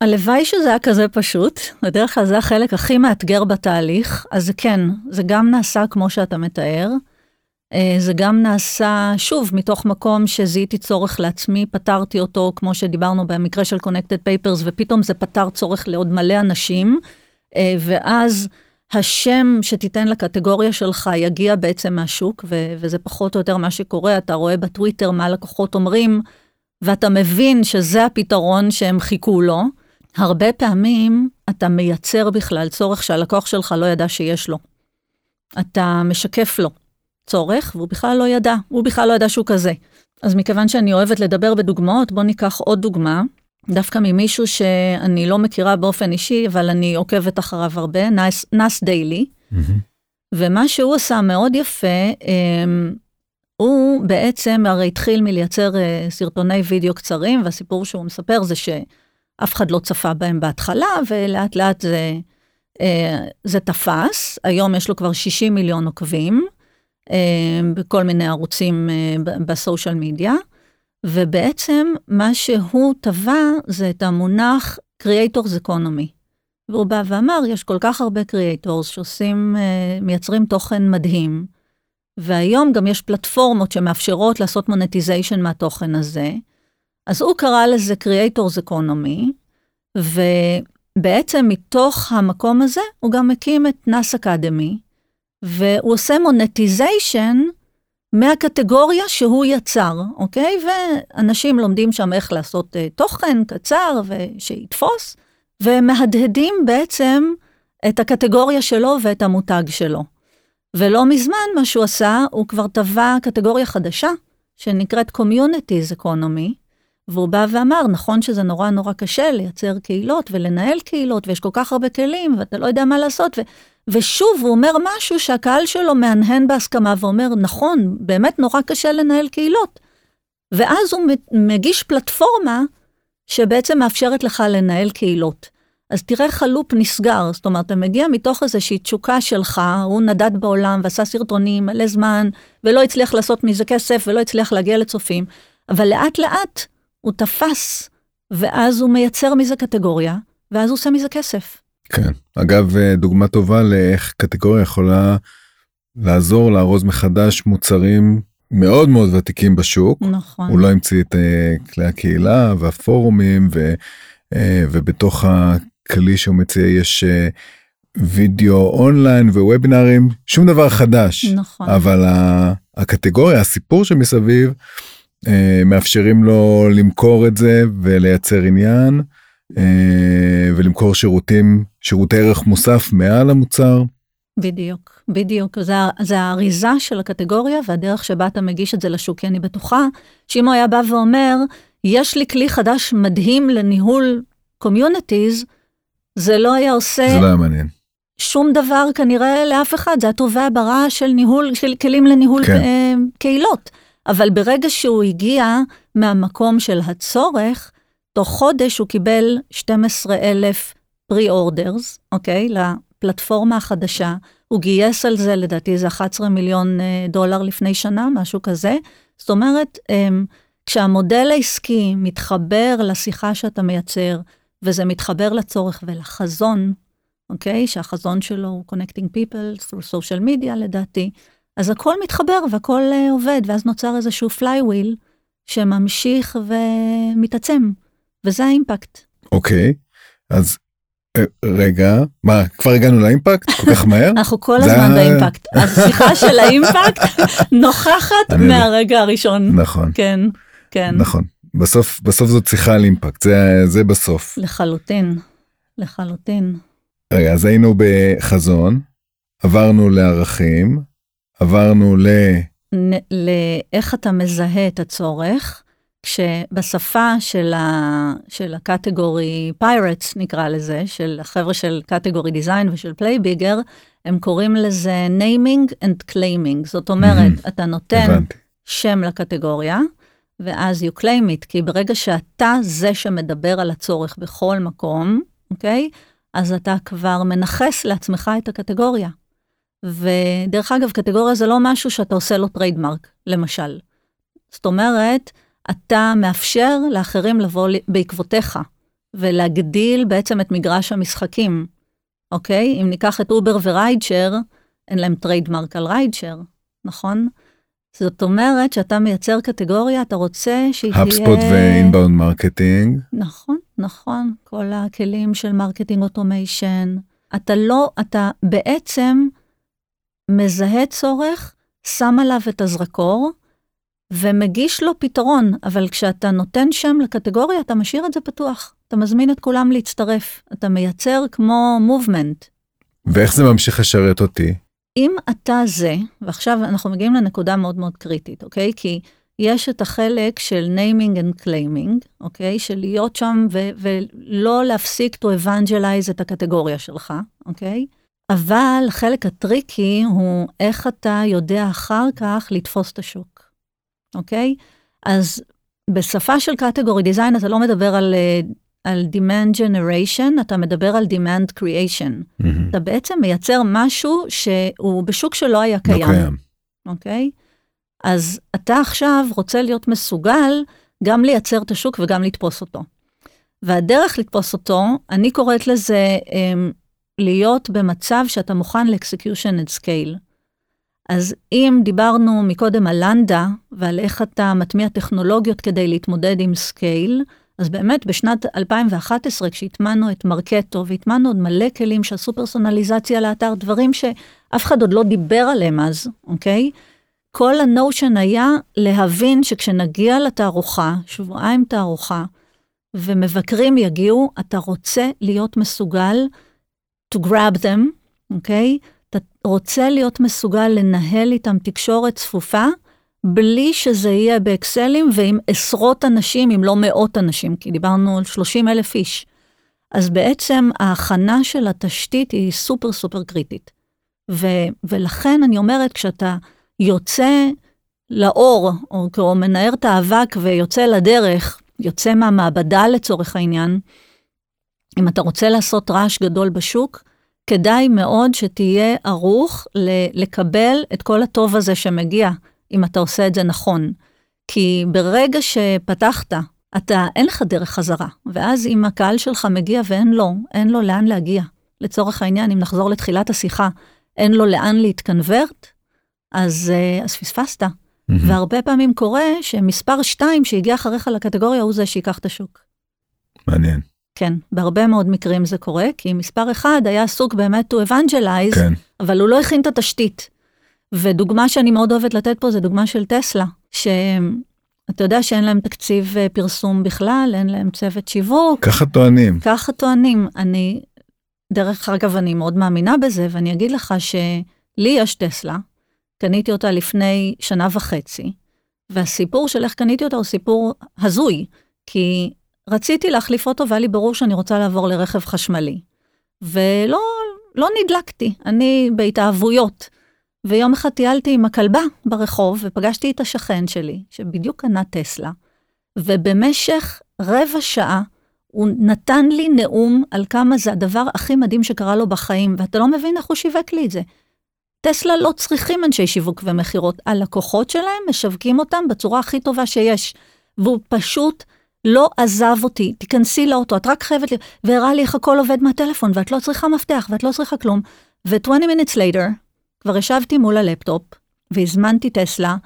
הלוואי שזה היה כזה פשוט, בדרך כלל זה החלק הכי מאתגר בתהליך, אז כן, זה גם נעשה כמו שאתה מתאר. אה, זה גם נעשה, שוב, מתוך מקום שזיהיתי צורך לעצמי, פתרתי אותו, כמו שדיברנו במקרה של Connected Papers, ופתאום זה פתר צורך לעוד מלא אנשים, אה, ואז השם שתיתן לקטגוריה שלך יגיע בעצם מהשוק, ו- וזה פחות או יותר מה שקורה, אתה רואה בטוויטר מה לקוחות אומרים, ואתה מבין שזה הפתרון שהם חיכו לו. הרבה פעמים אתה מייצר בכלל צורך שהלקוח שלך לא ידע שיש לו. אתה משקף לו צורך, והוא בכלל לא ידע, הוא בכלל לא ידע שהוא כזה. אז מכיוון שאני אוהבת לדבר בדוגמאות, בוא ניקח עוד דוגמה, דווקא ממישהו שאני לא מכירה באופן אישי, אבל אני עוקבת אחריו הרבה, נאס, נאס דיילי. Mm-hmm. ומה שהוא עשה מאוד יפה, um, הוא בעצם הרי התחיל מלייצר uh, סרטוני וידאו קצרים, והסיפור שהוא מספר זה שאף אחד לא צפה בהם בהתחלה, ולאט לאט זה, uh, זה תפס. היום יש לו כבר 60 מיליון עוקבים uh, בכל מיני ערוצים uh, בסושיאל מדיה. ובעצם מה שהוא טבע זה את המונח Creators Economy. והוא בא ואמר, יש כל כך הרבה Creators שעושים, uh, מייצרים תוכן מדהים, והיום גם יש פלטפורמות שמאפשרות לעשות מונטיזיישן מהתוכן הזה. אז הוא קרא לזה Creators Economy, ובעצם מתוך המקום הזה הוא גם הקים את נאס אקדמי, והוא עושה מונטיזיישן מהקטגוריה שהוא יצר, אוקיי? ואנשים לומדים שם איך לעשות uh, תוכן קצר ושיתפוס, ומהדהדים בעצם את הקטגוריה שלו ואת המותג שלו. ולא מזמן מה שהוא עשה, הוא כבר טבע קטגוריה חדשה, שנקראת Communities Economy, והוא בא ואמר, נכון שזה נורא נורא קשה לייצר קהילות ולנהל קהילות, ויש כל כך הרבה כלים, ואתה לא יודע מה לעשות, ו... ושוב, הוא אומר משהו שהקהל שלו מהנהן בהסכמה ואומר, נכון, באמת נורא קשה לנהל קהילות. ואז הוא מגיש פלטפורמה שבעצם מאפשרת לך לנהל קהילות. אז תראה איך הלופ נסגר, זאת אומרת, אתה מגיע מתוך איזושהי תשוקה שלך, הוא נדד בעולם ועשה סרטונים מלא זמן, ולא הצליח לעשות מזה כסף ולא הצליח להגיע לצופים, אבל לאט לאט הוא תפס, ואז הוא מייצר מזה קטגוריה, ואז הוא עושה מזה כסף. כן, אגב, אה, דוגמה טובה לאיך קטגוריה יכולה לעזור לארוז מחדש מוצרים מאוד מאוד ותיקים בשוק. נכון. הוא לא המציא את uh, כלי הקהילה והפורומים, ו, uh, ובתוך הכלי שהוא מציע יש וידאו אונליין ווובינרים, שום דבר חדש. נכון. אבל הקטגוריה, הסיפור שמסביב, מאפשרים לו למכור את זה ולייצר עניין. אה, ולמכור שירותים, שירותי ערך מוסף מעל המוצר. בדיוק, בדיוק. זה, זה האריזה של הקטגוריה והדרך שבה אתה מגיש את זה לשוק, כי אני בטוחה שאם הוא היה בא ואומר, יש לי כלי חדש מדהים לניהול communities, זה לא היה עושה... זה לא היה מעניין. שום דבר כנראה לאף אחד, זה עוד tool ברע של ניהול, של כלים לניהול כן. אה, קהילות. אבל ברגע שהוא הגיע מהמקום של הצורך, תוך חודש הוא קיבל 12,000 pre-orders, אוקיי? לפלטפורמה החדשה. הוא גייס על זה, לדעתי זה 11 מיליון אה, דולר לפני שנה, משהו כזה. זאת אומרת, אמ, כשהמודל העסקי מתחבר לשיחה שאתה מייצר, וזה מתחבר לצורך ולחזון, אוקיי? שהחזון שלו הוא Connecting People through social media לדעתי, אז הכל מתחבר והכל uh, עובד, ואז נוצר איזשהו flywheel שממשיך ומתעצם. וזה האימפקט. אוקיי, אז אה, רגע, מה, כבר הגענו לאימפקט? כל כך מהר? אנחנו כל הזמן באימפקט. השיחה של האימפקט נוכחת מהרגע הראשון. נכון. כן, כן. נכון. בסוף, בסוף זאת שיחה על אימפקט, זה, זה בסוף. לחלוטין, לחלוטין. רגע, אז היינו בחזון, עברנו לערכים, עברנו ל... לאיך אתה מזהה את הצורך, כשבשפה של, ה, של ה category pirates נקרא לזה, של החבר'ה של category design ושל Play Bigger, הם קוראים לזה naming and claiming. זאת אומרת, mm-hmm. אתה נותן הבנתי. שם לקטגוריה, ואז you claim it, כי ברגע שאתה זה שמדבר על הצורך בכל מקום, אוקיי? אז אתה כבר מנכס לעצמך את הקטגוריה. ודרך אגב, קטגוריה זה לא משהו שאתה עושה לו trademark, למשל. זאת אומרת, אתה מאפשר לאחרים לבוא בעקבותיך, ולהגדיל בעצם את מגרש המשחקים, אוקיי? אם ניקח את אובר ו-rideshare, אין להם trademark על rideshare, נכון? זאת אומרת שאתה מייצר קטגוריה, אתה רוצה שהיא תהיה... הפספוט ואינבאונד מרקטינג. נכון, נכון, כל הכלים של marketing automation. אתה לא, אתה בעצם מזהה צורך, שם עליו את הזרקור, ומגיש לו פתרון, אבל כשאתה נותן שם לקטגוריה, אתה משאיר את זה פתוח. אתה מזמין את כולם להצטרף. אתה מייצר כמו movement. ואיך זה ממשיך לשרת אותי? אם אתה זה, ועכשיו אנחנו מגיעים לנקודה מאוד מאוד קריטית, אוקיי? כי יש את החלק של naming and claiming, אוקיי? של להיות שם ו- ולא להפסיק to evangelize את הקטגוריה שלך, אוקיי? אבל החלק הטריקי הוא איך אתה יודע אחר כך לתפוס את השוק. אוקיי? אז בשפה של קטגורי דיזיין אתה לא מדבר על, אה, על demand generation, אתה מדבר על demand creation. Mm-hmm. אתה בעצם מייצר משהו שהוא בשוק שלא היה קיים. לא קיים. אוקיי? אז אתה עכשיו רוצה להיות מסוגל גם לייצר את השוק וגם לתפוס אותו. והדרך לתפוס אותו, אני קוראת לזה um, להיות במצב שאתה מוכן ל-execution and scale. אז אם דיברנו מקודם על לנדה ועל איך אתה מטמיע טכנולוגיות כדי להתמודד עם scale, אז באמת בשנת 2011 כשהטמנו את מרקטו והטמנו עוד מלא כלים שעשו פרסונליזציה לאתר, דברים שאף אחד עוד לא דיבר עליהם אז, אוקיי? כל הנושן היה להבין שכשנגיע לתערוכה, שבועיים תערוכה, ומבקרים יגיעו, אתה רוצה להיות מסוגל to grab them, אוקיי? אתה רוצה להיות מסוגל לנהל איתם תקשורת צפופה, בלי שזה יהיה באקסלים ועם עשרות אנשים, אם לא מאות אנשים, כי דיברנו על 30 אלף איש. אז בעצם ההכנה של התשתית היא סופר סופר קריטית. ו, ולכן אני אומרת, כשאתה יוצא לאור, או, או מנער את האבק ויוצא לדרך, יוצא מהמעבדה לצורך העניין, אם אתה רוצה לעשות רעש גדול בשוק, כדאי מאוד שתהיה ערוך לקבל את כל הטוב הזה שמגיע, אם אתה עושה את זה נכון. כי ברגע שפתחת, אתה, אין לך דרך חזרה. ואז אם הקהל שלך מגיע ואין לו, אין לו לאן להגיע. לצורך העניין, אם נחזור לתחילת השיחה, אין לו לאן להתקנברט, אז, אה, אז פספסת. Mm-hmm. והרבה פעמים קורה שמספר 2 שהגיע אחריך לקטגוריה הוא זה שיקח את השוק. מעניין. כן, בהרבה מאוד מקרים זה קורה, כי מספר 1 היה עסוק באמת to evangelize, כן. אבל הוא לא הכין את התשתית. ודוגמה שאני מאוד אוהבת לתת פה זה דוגמה של טסלה, שאתה יודע שאין להם תקציב אה, פרסום בכלל, אין להם צוות שיווק. ככה טוענים. ככה טוענים. אני, דרך אגב, אני מאוד מאמינה בזה, ואני אגיד לך שלי יש טסלה, קניתי אותה לפני שנה וחצי, והסיפור של איך קניתי אותה הוא סיפור הזוי, כי רציתי להחליף אותו והיה לי ברור שאני רוצה לעבור לרכב חשמלי. ולא לא נדלקתי, אני בהתאהבויות. ויום אחד טיילתי עם הכלבה ברחוב ופגשתי את השכן שלי, שבדיוק קנה טסלה, ובמשך רבע שעה הוא נתן לי נאום על כמה זה הדבר הכי מדהים שקרה לו בחיים, ואתה לא מבין איך הוא שיווק לי את זה. טסלה לא צריכים אנשי שיווק ומכירות, הלקוחות שלהם משווקים אותם בצורה הכי טובה שיש. והוא פשוט לא עזב אותי, תיכנסי לאוטו, את רק חייבת, והראה לי איך הכל עובד מהטלפון, ואת לא צריכה מפתח, ואת לא צריכה כלום. ו-20 minutes later, כבר ישבתי מול הלפטופ, והזמנתי טסלה,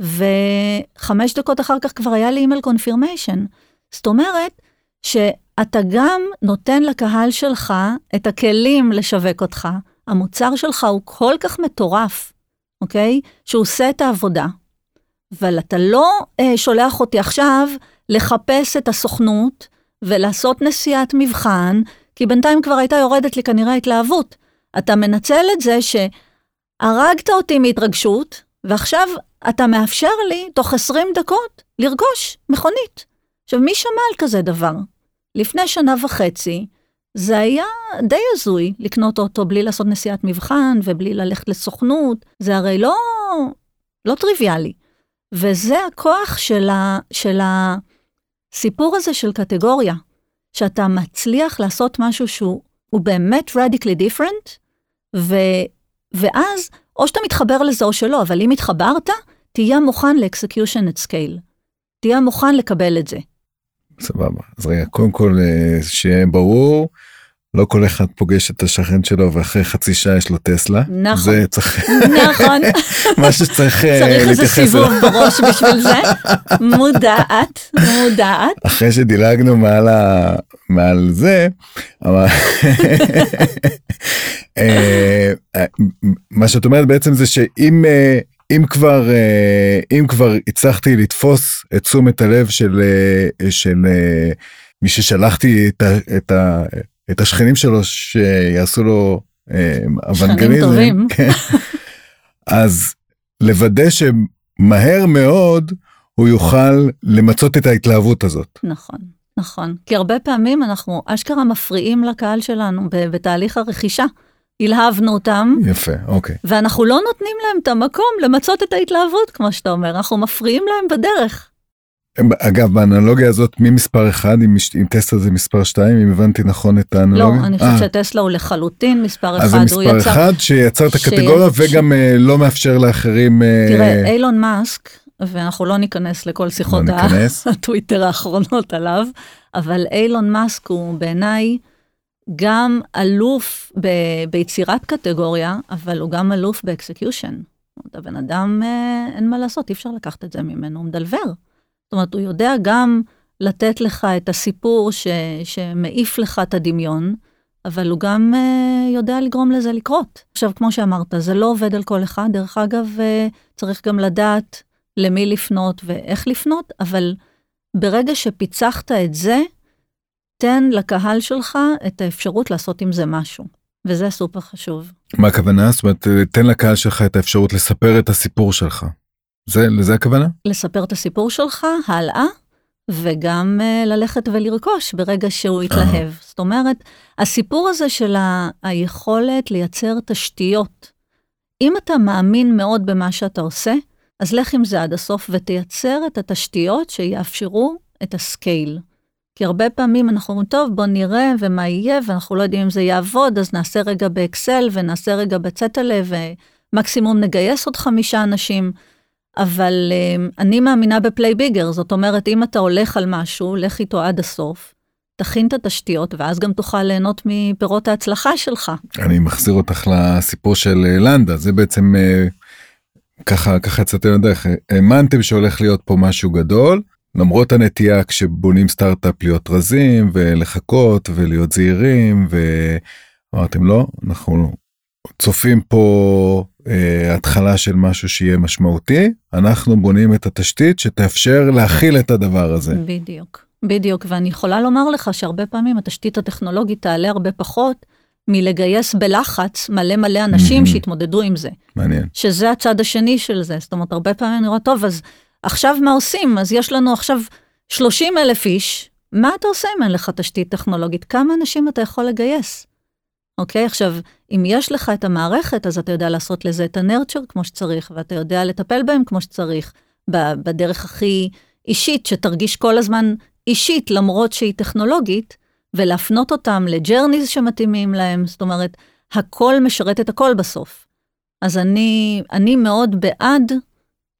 וחמש דקות אחר כך כבר היה לי email confirmation. זאת אומרת, שאתה גם נותן לקהל שלך את הכלים לשווק אותך, המוצר שלך הוא כל כך מטורף, אוקיי? שהוא עושה את העבודה. אבל אתה לא אה, שולח אותי עכשיו לחפש את הסוכנות ולעשות נסיעת מבחן, כי בינתיים כבר הייתה יורדת לי כנראה התלהבות. אתה מנצל את זה שהרגת אותי מהתרגשות, ועכשיו אתה מאפשר לי תוך 20 דקות לרכוש מכונית. עכשיו, מי שמע על כזה דבר? לפני שנה וחצי, זה היה די הזוי לקנות אוטו בלי לעשות נסיעת מבחן ובלי ללכת לסוכנות, זה הרי לא, לא טריוויאלי. וזה הכוח של, ה, של הסיפור הזה של קטגוריה, שאתה מצליח לעשות משהו שהוא באמת radically different, ו, ואז או שאתה מתחבר לזה או שלא, אבל אם התחברת, תהיה מוכן ל-execution at scale. תהיה מוכן לקבל את זה. סבבה. אז רגע, קודם כל אה, שיהיה ברור, לא כל אחד פוגש את השכן שלו ואחרי חצי שעה יש לו טסלה. נכון. זה צריך... נכון. משהו שצריך להתייחס אליו. צריך איזה סיבוב בראש בשביל זה. מודעת, מודעת. אחרי שדילגנו מעל, ה... מעל זה, אבל... אה, מה שאת אומרת בעצם זה שאם אה, אם כבר אם כבר הצלחתי לתפוס את תשומת הלב של של מי ששלחתי את, את, ה, את השכנים שלו שיעשו לו אוונגליזם. שכנים טובים. כן. אז לוודא שמהר מאוד הוא יוכל למצות את ההתלהבות הזאת. נכון, נכון. כי הרבה פעמים אנחנו אשכרה מפריעים לקהל שלנו בתהליך הרכישה. הלהבנו אותם. יפה, אוקיי. ואנחנו לא נותנים להם את המקום למצות את ההתלהבות, כמו שאתה אומר, אנחנו מפריעים להם בדרך. אגב באנלוגיה הזאת מי מספר 1 אם, אם טסלה זה מספר 2 אם הבנתי נכון את האנלוגיה? לא אני חושבת אה. שטסלה הוא לחלוטין מספר 1. אז זה מספר 1 שיצר את הקטגוריה ש... וגם ש... אה, לא מאפשר לאחרים. אה, תראה אילון מאסק ואנחנו לא ניכנס לכל שיחות לא ניכנס. הטוויטר האחרונות עליו אבל אילון מאסק הוא בעיניי גם אלוף ב... ביצירת קטגוריה אבל הוא גם אלוף באקסקיושן. הבן אדם אין מה לעשות אי אפשר לקחת את זה ממנו הוא מ-deliver. זאת אומרת, הוא יודע גם לתת לך את הסיפור ש, שמעיף לך את הדמיון, אבל הוא גם uh, יודע לגרום לזה לקרות. עכשיו, כמו שאמרת, זה לא עובד על כל אחד. דרך אגב, uh, צריך גם לדעת למי לפנות ואיך לפנות, אבל ברגע שפיצחת את זה, תן לקהל שלך את האפשרות לעשות עם זה משהו. וזה סופר חשוב. מה הכוונה? זאת אומרת, תן לקהל שלך את האפשרות לספר את הסיפור שלך. זה, לזה הכוונה? לספר את הסיפור שלך הלאה, וגם uh, ללכת ולרכוש ברגע שהוא יתלהב. זאת אומרת, הסיפור הזה של ה- היכולת לייצר תשתיות, אם אתה מאמין מאוד במה שאתה עושה, אז לך עם זה עד הסוף ותייצר את התשתיות שיאפשרו את הסקייל. כי הרבה פעמים אנחנו אומרים, טוב, בוא נראה ומה יהיה, ואנחנו לא יודעים אם זה יעבוד, אז נעשה רגע באקסל ונעשה רגע בצטלה, ומקסימום נגייס עוד חמישה אנשים. אבל uh, אני מאמינה בפליי ביגר, זאת אומרת, אם אתה הולך על משהו, לך איתו עד הסוף, תכין את התשתיות, ואז גם תוכל ליהנות מפירות ההצלחה שלך. אני מחזיר אותך לסיפור של אה, לנדה, זה בעצם uh, ככה, ככה יצאתם לדרך, האמנתם שהולך להיות פה משהו גדול, למרות הנטייה כשבונים סטארט-אפ להיות רזים ולחכות ולהיות זהירים ואמרתם לא אנחנו צופים פה אה, התחלה של משהו שיהיה משמעותי אנחנו בונים את התשתית שתאפשר להכיל את הדבר הזה. בדיוק בדיוק ואני יכולה לומר לך שהרבה פעמים התשתית הטכנולוגית תעלה הרבה פחות מלגייס בלחץ מלא מלא אנשים mm-hmm. שיתמודדו עם זה. מעניין. שזה הצד השני של זה זאת אומרת הרבה פעמים אני רואה טוב אז. עכשיו מה עושים? אז יש לנו עכשיו 30 אלף איש, מה אתה עושה אם אין לך תשתית טכנולוגית? כמה אנשים אתה יכול לגייס? אוקיי, עכשיו, אם יש לך את המערכת, אז אתה יודע לעשות לזה את ה-nurture כמו שצריך, ואתה יודע לטפל בהם כמו שצריך, בדרך הכי אישית, שתרגיש כל הזמן אישית, למרות שהיא טכנולוגית, ולהפנות אותם ל-journeys שמתאימים להם, זאת אומרת, הכל משרת את הכל בסוף. אז אני, אני מאוד בעד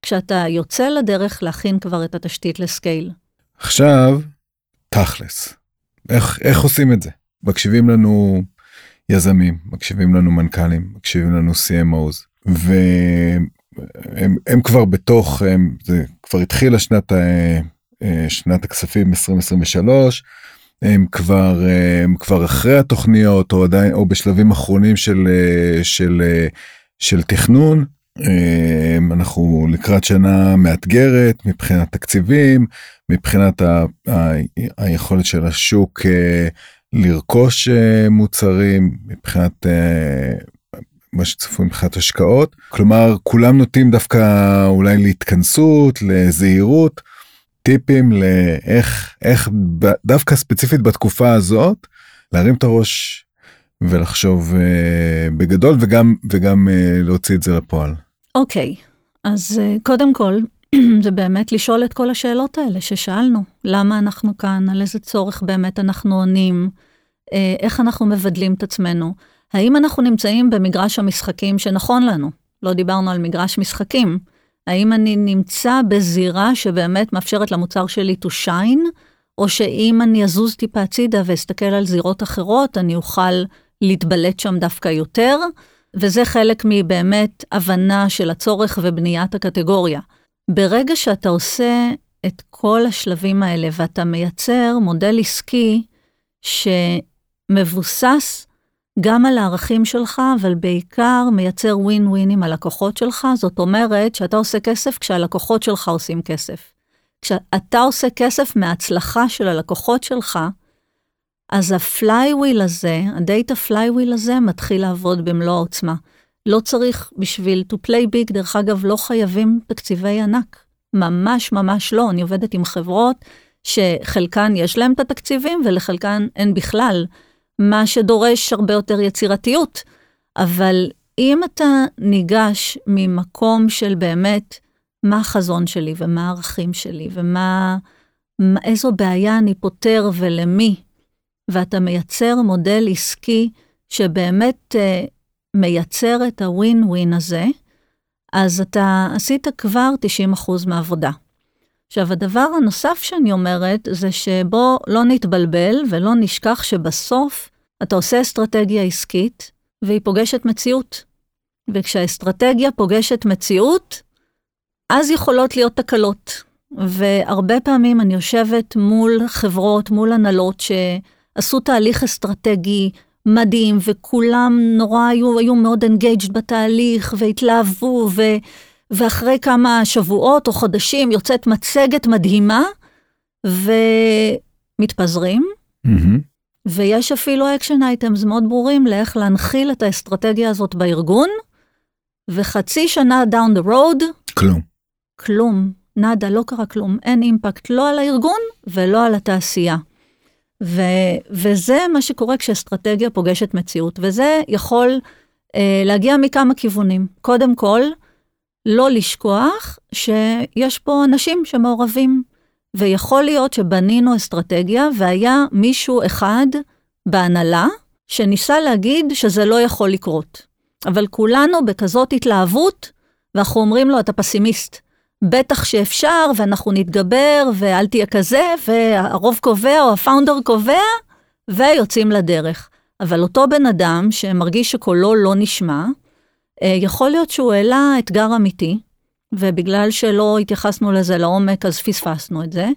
כשאתה יוצא לדרך להכין כבר את התשתית ל-scale. עכשיו, תכלס, איך, איך עושים את זה? מקשיבים לנו יזמים, מקשיבים לנו מנכ"לים, מקשיבים לנו CMOs, והם כבר בתוך, הם, זה כבר התחילה שנת, שנת הכספים 2023, הם כבר, הם כבר אחרי התוכניות או עדיין, או בשלבים אחרונים של, של, של תכנון, אמ, אנחנו לקראת שנה מאתגרת מבחינת תקציבים, מבחינת ה, ה, היכולת של השוק אה, לרכוש אה, מוצרים, מבחינת אה, מה שצפוי מבחינת השקעות. כלומר, כולם נוטים דווקא אולי להתכנסות, לזהירות, טיפים לאיך, איך דווקא ספציפית בתקופה הזאת, להרים את הראש ולחשוב uh, בגדול וגם וגם להוציא את זה לפועל. אוקיי, okay. אז קודם כל, זה באמת לשאול את כל השאלות האלה ששאלנו. למה אנחנו כאן? על איזה צורך באמת אנחנו עונים? uh, איך אנחנו מבדלים את עצמנו? האם אנחנו נמצאים במגרש המשחקים שנכון לנו? לא דיברנו על מגרש משחקים. האם אני נמצא בזירה שבאמת מאפשרת למוצר שלי to shine, או שאם אני אזוז טיפה הצידה ואסתכל על זירות אחרות, אני אוכל להתבלט שם דווקא יותר, וזה חלק מבאמת הבנה של הצורך ובניית הקטגוריה. ברגע שאתה עושה את כל השלבים האלה ואתה מייצר מודל עסקי שמבוסס גם על הערכים שלך, אבל בעיקר מייצר ווין ווין עם הלקוחות שלך, זאת אומרת שאתה עושה כסף כשהלקוחות שלך עושים כסף. כשאתה עושה כסף מההצלחה של הלקוחות שלך, אז ה-flywheel הזה, הדאטה flywheel הזה, מתחיל לעבוד במלוא העוצמה. לא צריך בשביל to play big, דרך אגב, לא חייבים תקציבי ענק. ממש ממש לא. אני עובדת עם חברות שחלקן יש להן את התקציבים ולחלקן אין בכלל, מה שדורש הרבה יותר יצירתיות. אבל אם אתה ניגש ממקום של באמת, מה החזון שלי ומה הערכים שלי ומה, איזו בעיה אני פותר ולמי, ואתה מייצר מודל עסקי שבאמת uh, מייצר את הווין ווין הזה, אז אתה עשית כבר 90% מהעבודה. עכשיו, הדבר הנוסף שאני אומרת זה שבוא לא נתבלבל ולא נשכח שבסוף אתה עושה אסטרטגיה עסקית והיא פוגשת מציאות. וכשהאסטרטגיה פוגשת מציאות, אז יכולות להיות תקלות. והרבה פעמים אני יושבת מול חברות, מול הנהלות, ש... עשו תהליך אסטרטגי מדהים, וכולם נורא היו, היו מאוד engaged בתהליך, והתלהבו, ו, ואחרי כמה שבועות או חודשים יוצאת מצגת מדהימה, ומתפזרים. Mm-hmm. ויש אפילו action items מאוד ברורים לאיך להנחיל את האסטרטגיה הזאת בארגון, וחצי שנה down the road, כלום. כלום, נאדה, לא קרה כלום, אין אימפקט לא על הארגון ולא על התעשייה. ו, וזה מה שקורה כשאסטרטגיה פוגשת מציאות, וזה יכול אה, להגיע מכמה כיוונים. קודם כל, לא לשכוח שיש פה אנשים שמעורבים, ויכול להיות שבנינו אסטרטגיה והיה מישהו אחד בהנהלה שניסה להגיד שזה לא יכול לקרות. אבל כולנו בכזאת התלהבות, ואנחנו אומרים לו, אתה פסימיסט. בטח שאפשר, ואנחנו נתגבר, ואל תהיה כזה, והרוב קובע או הפאונדר קובע, ויוצאים לדרך. אבל אותו בן אדם שמרגיש שקולו לא נשמע, אה, יכול להיות שהוא העלה אתגר אמיתי, ובגלל שלא התייחסנו לזה לעומק, אז פספסנו את זה,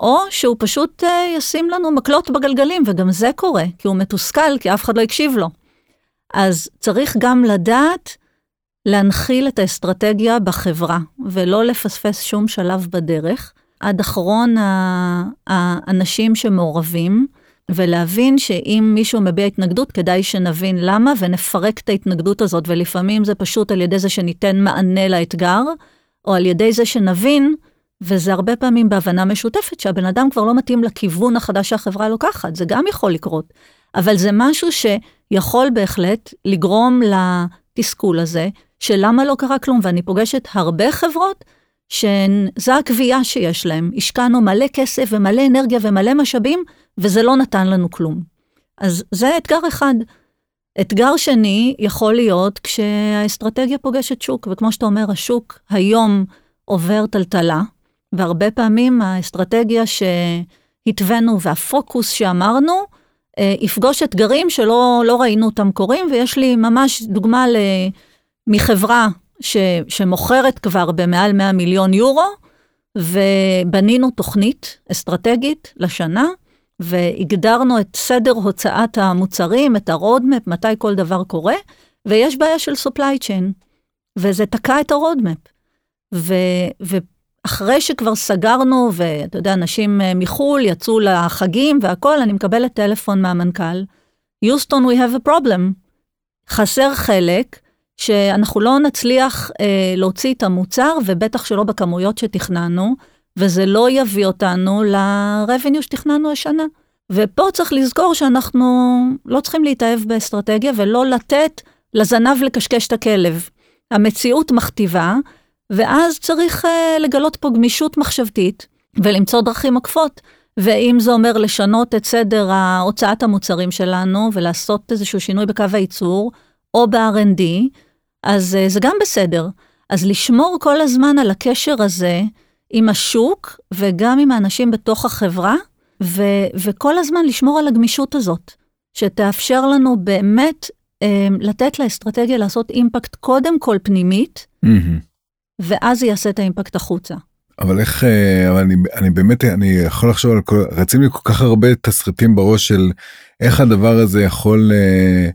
או שהוא פשוט אה, ישים לנו מקלות בגלגלים, וגם זה קורה, כי הוא מתוסכל, כי אף אחד לא הקשיב לו. אז צריך גם לדעת להנחיל את האסטרטגיה בחברה, ולא לפספס שום שלב בדרך, עד אחרון האנשים שמעורבים, ולהבין שאם מישהו מביע התנגדות, כדאי שנבין למה, ונפרק את ההתנגדות הזאת, ולפעמים זה פשוט על ידי זה שניתן מענה לאתגר, או על ידי זה שנבין, וזה הרבה פעמים בהבנה משותפת, שהבן אדם כבר לא מתאים לכיוון החדש שהחברה לוקחת, זה גם יכול לקרות. אבל זה משהו שיכול בהחלט לגרום לתסכול הזה, של למה לא קרה כלום, ואני פוגשת הרבה חברות שזו הקביעה שיש להם. השקענו מלא כסף ומלא אנרגיה ומלא משאבים, וזה לא נתן לנו כלום. אז זה אתגר אחד. אתגר שני יכול להיות כשהאסטרטגיה פוגשת שוק, וכמו שאתה אומר, השוק היום עובר טלטלה, והרבה פעמים האסטרטגיה שהתווינו והפוקוס שאמרנו, אה, יפגוש אתגרים שלא לא ראינו אותם קורים, ויש לי ממש דוגמה ל, מחברה ש, שמוכרת כבר במעל 100 מיליון יורו, ובנינו תוכנית אסטרטגית לשנה, והגדרנו את סדר הוצאת המוצרים, את הרודמפ, מתי כל דבר קורה, ויש בעיה של supply chain, וזה תקע את הרודמפ. ואחרי שכבר סגרנו, ואתה יודע, אנשים אה, מחו"ל יצאו לחגים והכול, אני מקבלת טלפון מהמנכ"ל, יוסטון, we have a problem. חסר חלק שאנחנו לא נצליח אה, להוציא את המוצר, ובטח שלא בכמויות שתכננו, וזה לא יביא אותנו ל-revenue שתכננו השנה. ופה צריך לזכור שאנחנו לא צריכים להתאהב באסטרטגיה ולא לתת לזנב לקשקש את הכלב. המציאות מכתיבה, ואז צריך uh, לגלות פה גמישות מחשבתית ולמצוא דרכים עקפות. ואם זה אומר לשנות את סדר הוצאת המוצרים שלנו ולעשות איזשהו שינוי בקו הייצור, או ב-R&D, אז uh, זה גם בסדר. אז לשמור כל הזמן על הקשר הזה עם השוק וגם עם האנשים בתוך החברה, ו- וכל הזמן לשמור על הגמישות הזאת, שתאפשר לנו באמת אה, לתת לאסטרטגיה לעשות אימפקט קודם כל פנימית, mm-hmm. ואז זה יעשה את האימפקט החוצה. אבל איך, אה, אבל אני, אני באמת, אני יכול לחשוב על כל, רצים לי כל כך הרבה תסריטים בראש של איך הדבר הזה יכול, אה,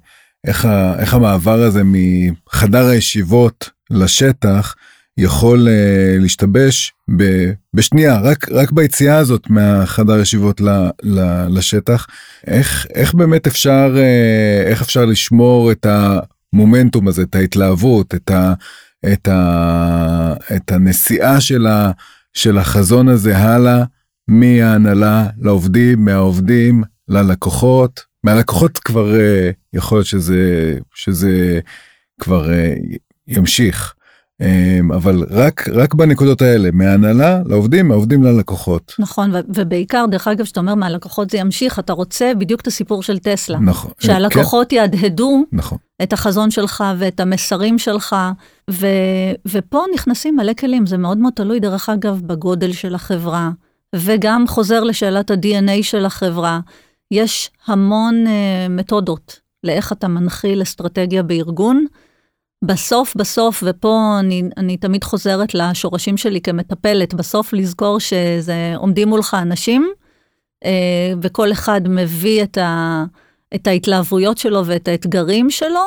איך, ה, איך המעבר הזה מחדר הישיבות לשטח, יכול uh, להשתבש ב, בשנייה רק רק ביציאה הזאת מהחדר ישיבות ל, ל, לשטח. איך איך באמת אפשר uh, איך אפשר לשמור את המומנטום הזה את ההתלהבות את, ה, את, ה, את הנסיעה של, ה, של החזון הזה הלאה מההנהלה לעובדים מהעובדים ללקוחות מהלקוחות כבר uh, יכול להיות שזה שזה כבר uh, ימשיך. אמ, אבל רק רק בנקודות האלה מהנהלה לעובדים מהעובדים ללקוחות. נכון ובעיקר דרך אגב שאתה אומר מהלקוחות זה ימשיך אתה רוצה בדיוק את הסיפור של טסלה. נכון. שהלקוחות כן. יהדהדו נכון. את החזון שלך ואת המסרים שלך ו, ופה נכנסים מלא כלים זה מאוד מאוד תלוי דרך אגב בגודל של החברה וגם חוזר לשאלת ה-DNA של החברה. יש המון uh, מתודות לאיך אתה מנחיל אסטרטגיה בארגון. בסוף בסוף, ופה אני, אני תמיד חוזרת לשורשים שלי כמטפלת, בסוף לזכור שזה עומדים מולך אנשים, אה, וכל אחד מביא את, ה, את ההתלהבויות שלו ואת האתגרים שלו,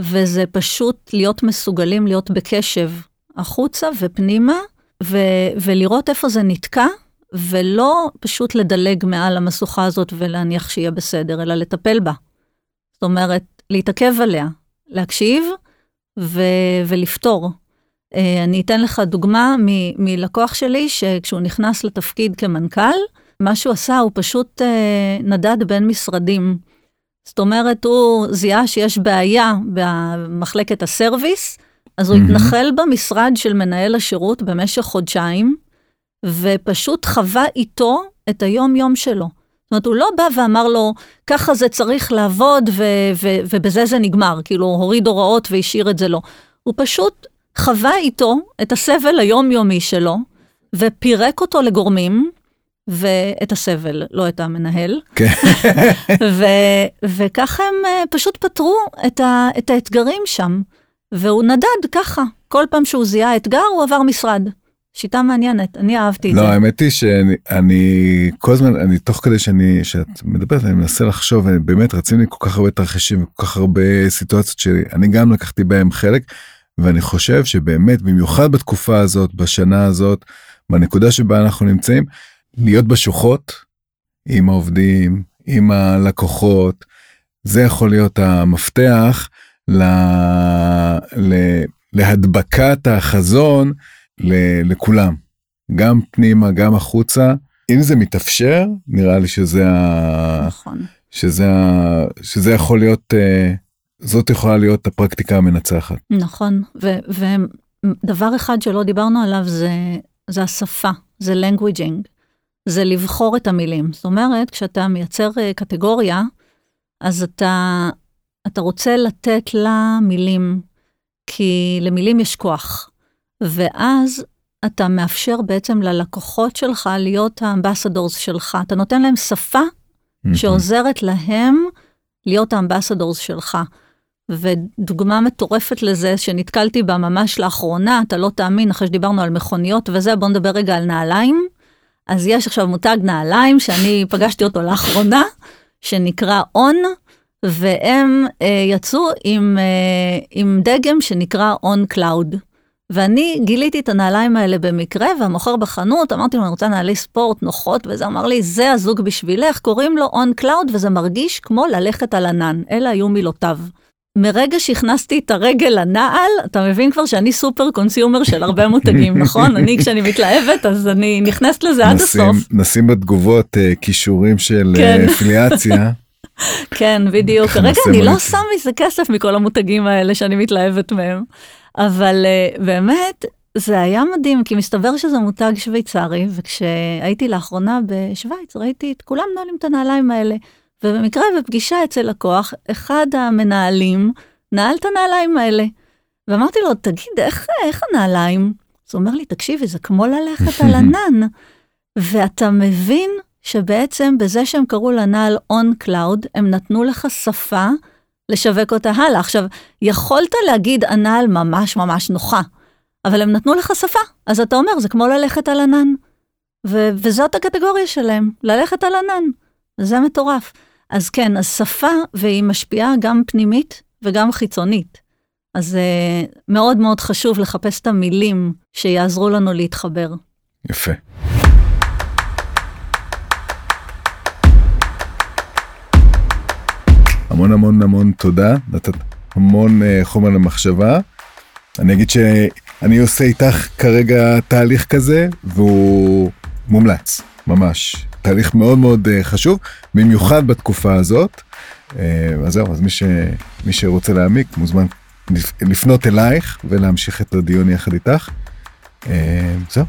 וזה פשוט להיות מסוגלים להיות בקשב החוצה ופנימה, ו, ולראות איפה זה נתקע, ולא פשוט לדלג מעל המשוכה הזאת ולהניח שיהיה בסדר, אלא לטפל בה. זאת אומרת, להתעכב עליה, להקשיב, ו- ולפתור. אה, אני אתן לך דוגמה מלקוח שלי, שכשהוא נכנס לתפקיד כמנכ"ל, מה שהוא עשה, הוא פשוט אה, נדד בין משרדים. זאת אומרת, הוא זיהה שיש בעיה במחלקת הסרוויס, אז הוא mm-hmm. התנחל במשרד של מנהל השירות במשך חודשיים, ופשוט חווה איתו את היום-יום שלו. זאת אומרת, הוא לא בא ואמר לו, ככה זה צריך לעבוד ו- ו- ובזה זה נגמר, כאילו הוריד הוראות והשאיר את זה לו. הוא פשוט חווה איתו את הסבל היומיומי שלו, ופירק אותו לגורמים, ואת הסבל, לא את המנהל. כן. ו- וככה הם uh, פשוט פתרו את, ה- את האתגרים שם. והוא נדד ככה, כל פעם שהוא זיהה אתגר הוא עבר משרד. שיטה מעניינת, אני אהבתי את לא, זה. לא, האמת היא שאני כל הזמן, אני תוך כדי שאני, שאת מדברת, אני מנסה לחשוב, באמת רציתי כל כך הרבה תרחישים, כל כך הרבה סיטואציות שאני גם לקחתי בהם חלק, ואני חושב שבאמת, במיוחד בתקופה הזאת, בשנה הזאת, בנקודה שבה אנחנו נמצאים, להיות בשוחות עם העובדים, עם הלקוחות, זה יכול להיות המפתח ל... ל... להדבקת החזון. לכולם, גם פנימה, גם החוצה. אם זה מתאפשר, נראה לי שזה ה... נכון. שזה, ה... שזה יכול להיות, אה, זאת יכולה להיות הפרקטיקה המנצחת. נכון, ו... ודבר אחד שלא דיברנו עליו זה, זה השפה, זה languaging. זה לבחור את המילים. זאת אומרת, כשאתה מייצר אה, קטגוריה, אז אתה, אתה רוצה לתת לה מילים, כי למילים יש כוח. ואז אתה מאפשר בעצם ללקוחות שלך להיות האמבסדורס שלך. אתה נותן להם שפה שעוזרת להם להיות האמבסדורס שלך. ודוגמה מטורפת לזה שנתקלתי בה ממש לאחרונה, אתה לא תאמין, אחרי שדיברנו על מכוניות וזה, בוא נדבר רגע על נעליים. אז יש עכשיו מותג נעליים שאני פגשתי אותו לאחרונה, שנקרא On, והם אה, יצאו עם, אה, עם דגם שנקרא On Cloud. ואני גיליתי את הנעליים האלה במקרה, והמוכר בחנות, אמרתי לו, אני רוצה נעלי ספורט נוחות, וזה אמר לי, זה הזוג בשבילך, קוראים לו On Cloud, וזה מרגיש כמו ללכת על ענן. אלה היו מילותיו. מרגע שהכנסתי את הרגל לנעל, אתה מבין כבר שאני super consumer של הרבה מותגים, נכון? אני כשאני מתלהבת, אז אני נכנסת לזה עד הסוף. נשים בתגובות uh, כישורים של כן. uh, פליאציה. כן, בדיוק. כרגע אני לא שם מזה כסף מכל המותגים האלה שאני מתלהבת מהם. אבל uh, באמת, זה היה מדהים, כי מסתבר שזה מותג שוויצרי, וכשהייתי לאחרונה בשוויץ, ראיתי את כולם נועלים את הנעליים האלה. ובמקרה בפגישה אצל לקוח, אחד המנהלים נעל את הנעליים האלה. ואמרתי לו, תגיד, איך, איך הנעליים? אז הוא אומר לי, תקשיבי, זה כמו ללכת על ענן. ואתה מבין שבעצם בזה שהם קראו לנעל on cloud, הם נתנו לך שפה לשווק אותה הלאה. עכשיו, יכולת להגיד הנעל ממש ממש נוחה, אבל הם נתנו לך שפה, אז אתה אומר, זה כמו ללכת על ענן. ו- וזאת הקטגוריה שלהם, ללכת על ענן. זה מטורף. אז כן, אז שפה, והיא משפיעה גם פנימית וגם חיצונית. אז uh, מאוד מאוד חשוב לחפש את המילים שיעזרו לנו להתחבר. יפה. המון המון המון תודה, נתת המון uh, חומר למחשבה. אני אגיד שאני עושה איתך כרגע תהליך כזה, והוא מומלץ, ממש. תהליך מאוד מאוד אה, חשוב, במיוחד בתקופה הזאת. אה, אז זהו, אז מי, ש, מי שרוצה להעמיק מוזמן לפנות אלייך ולהמשיך את הדיון יחד איתך. זהו,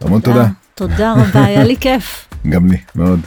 המון תודה. תודה רבה, היה לי כיף. גם לי, מאוד.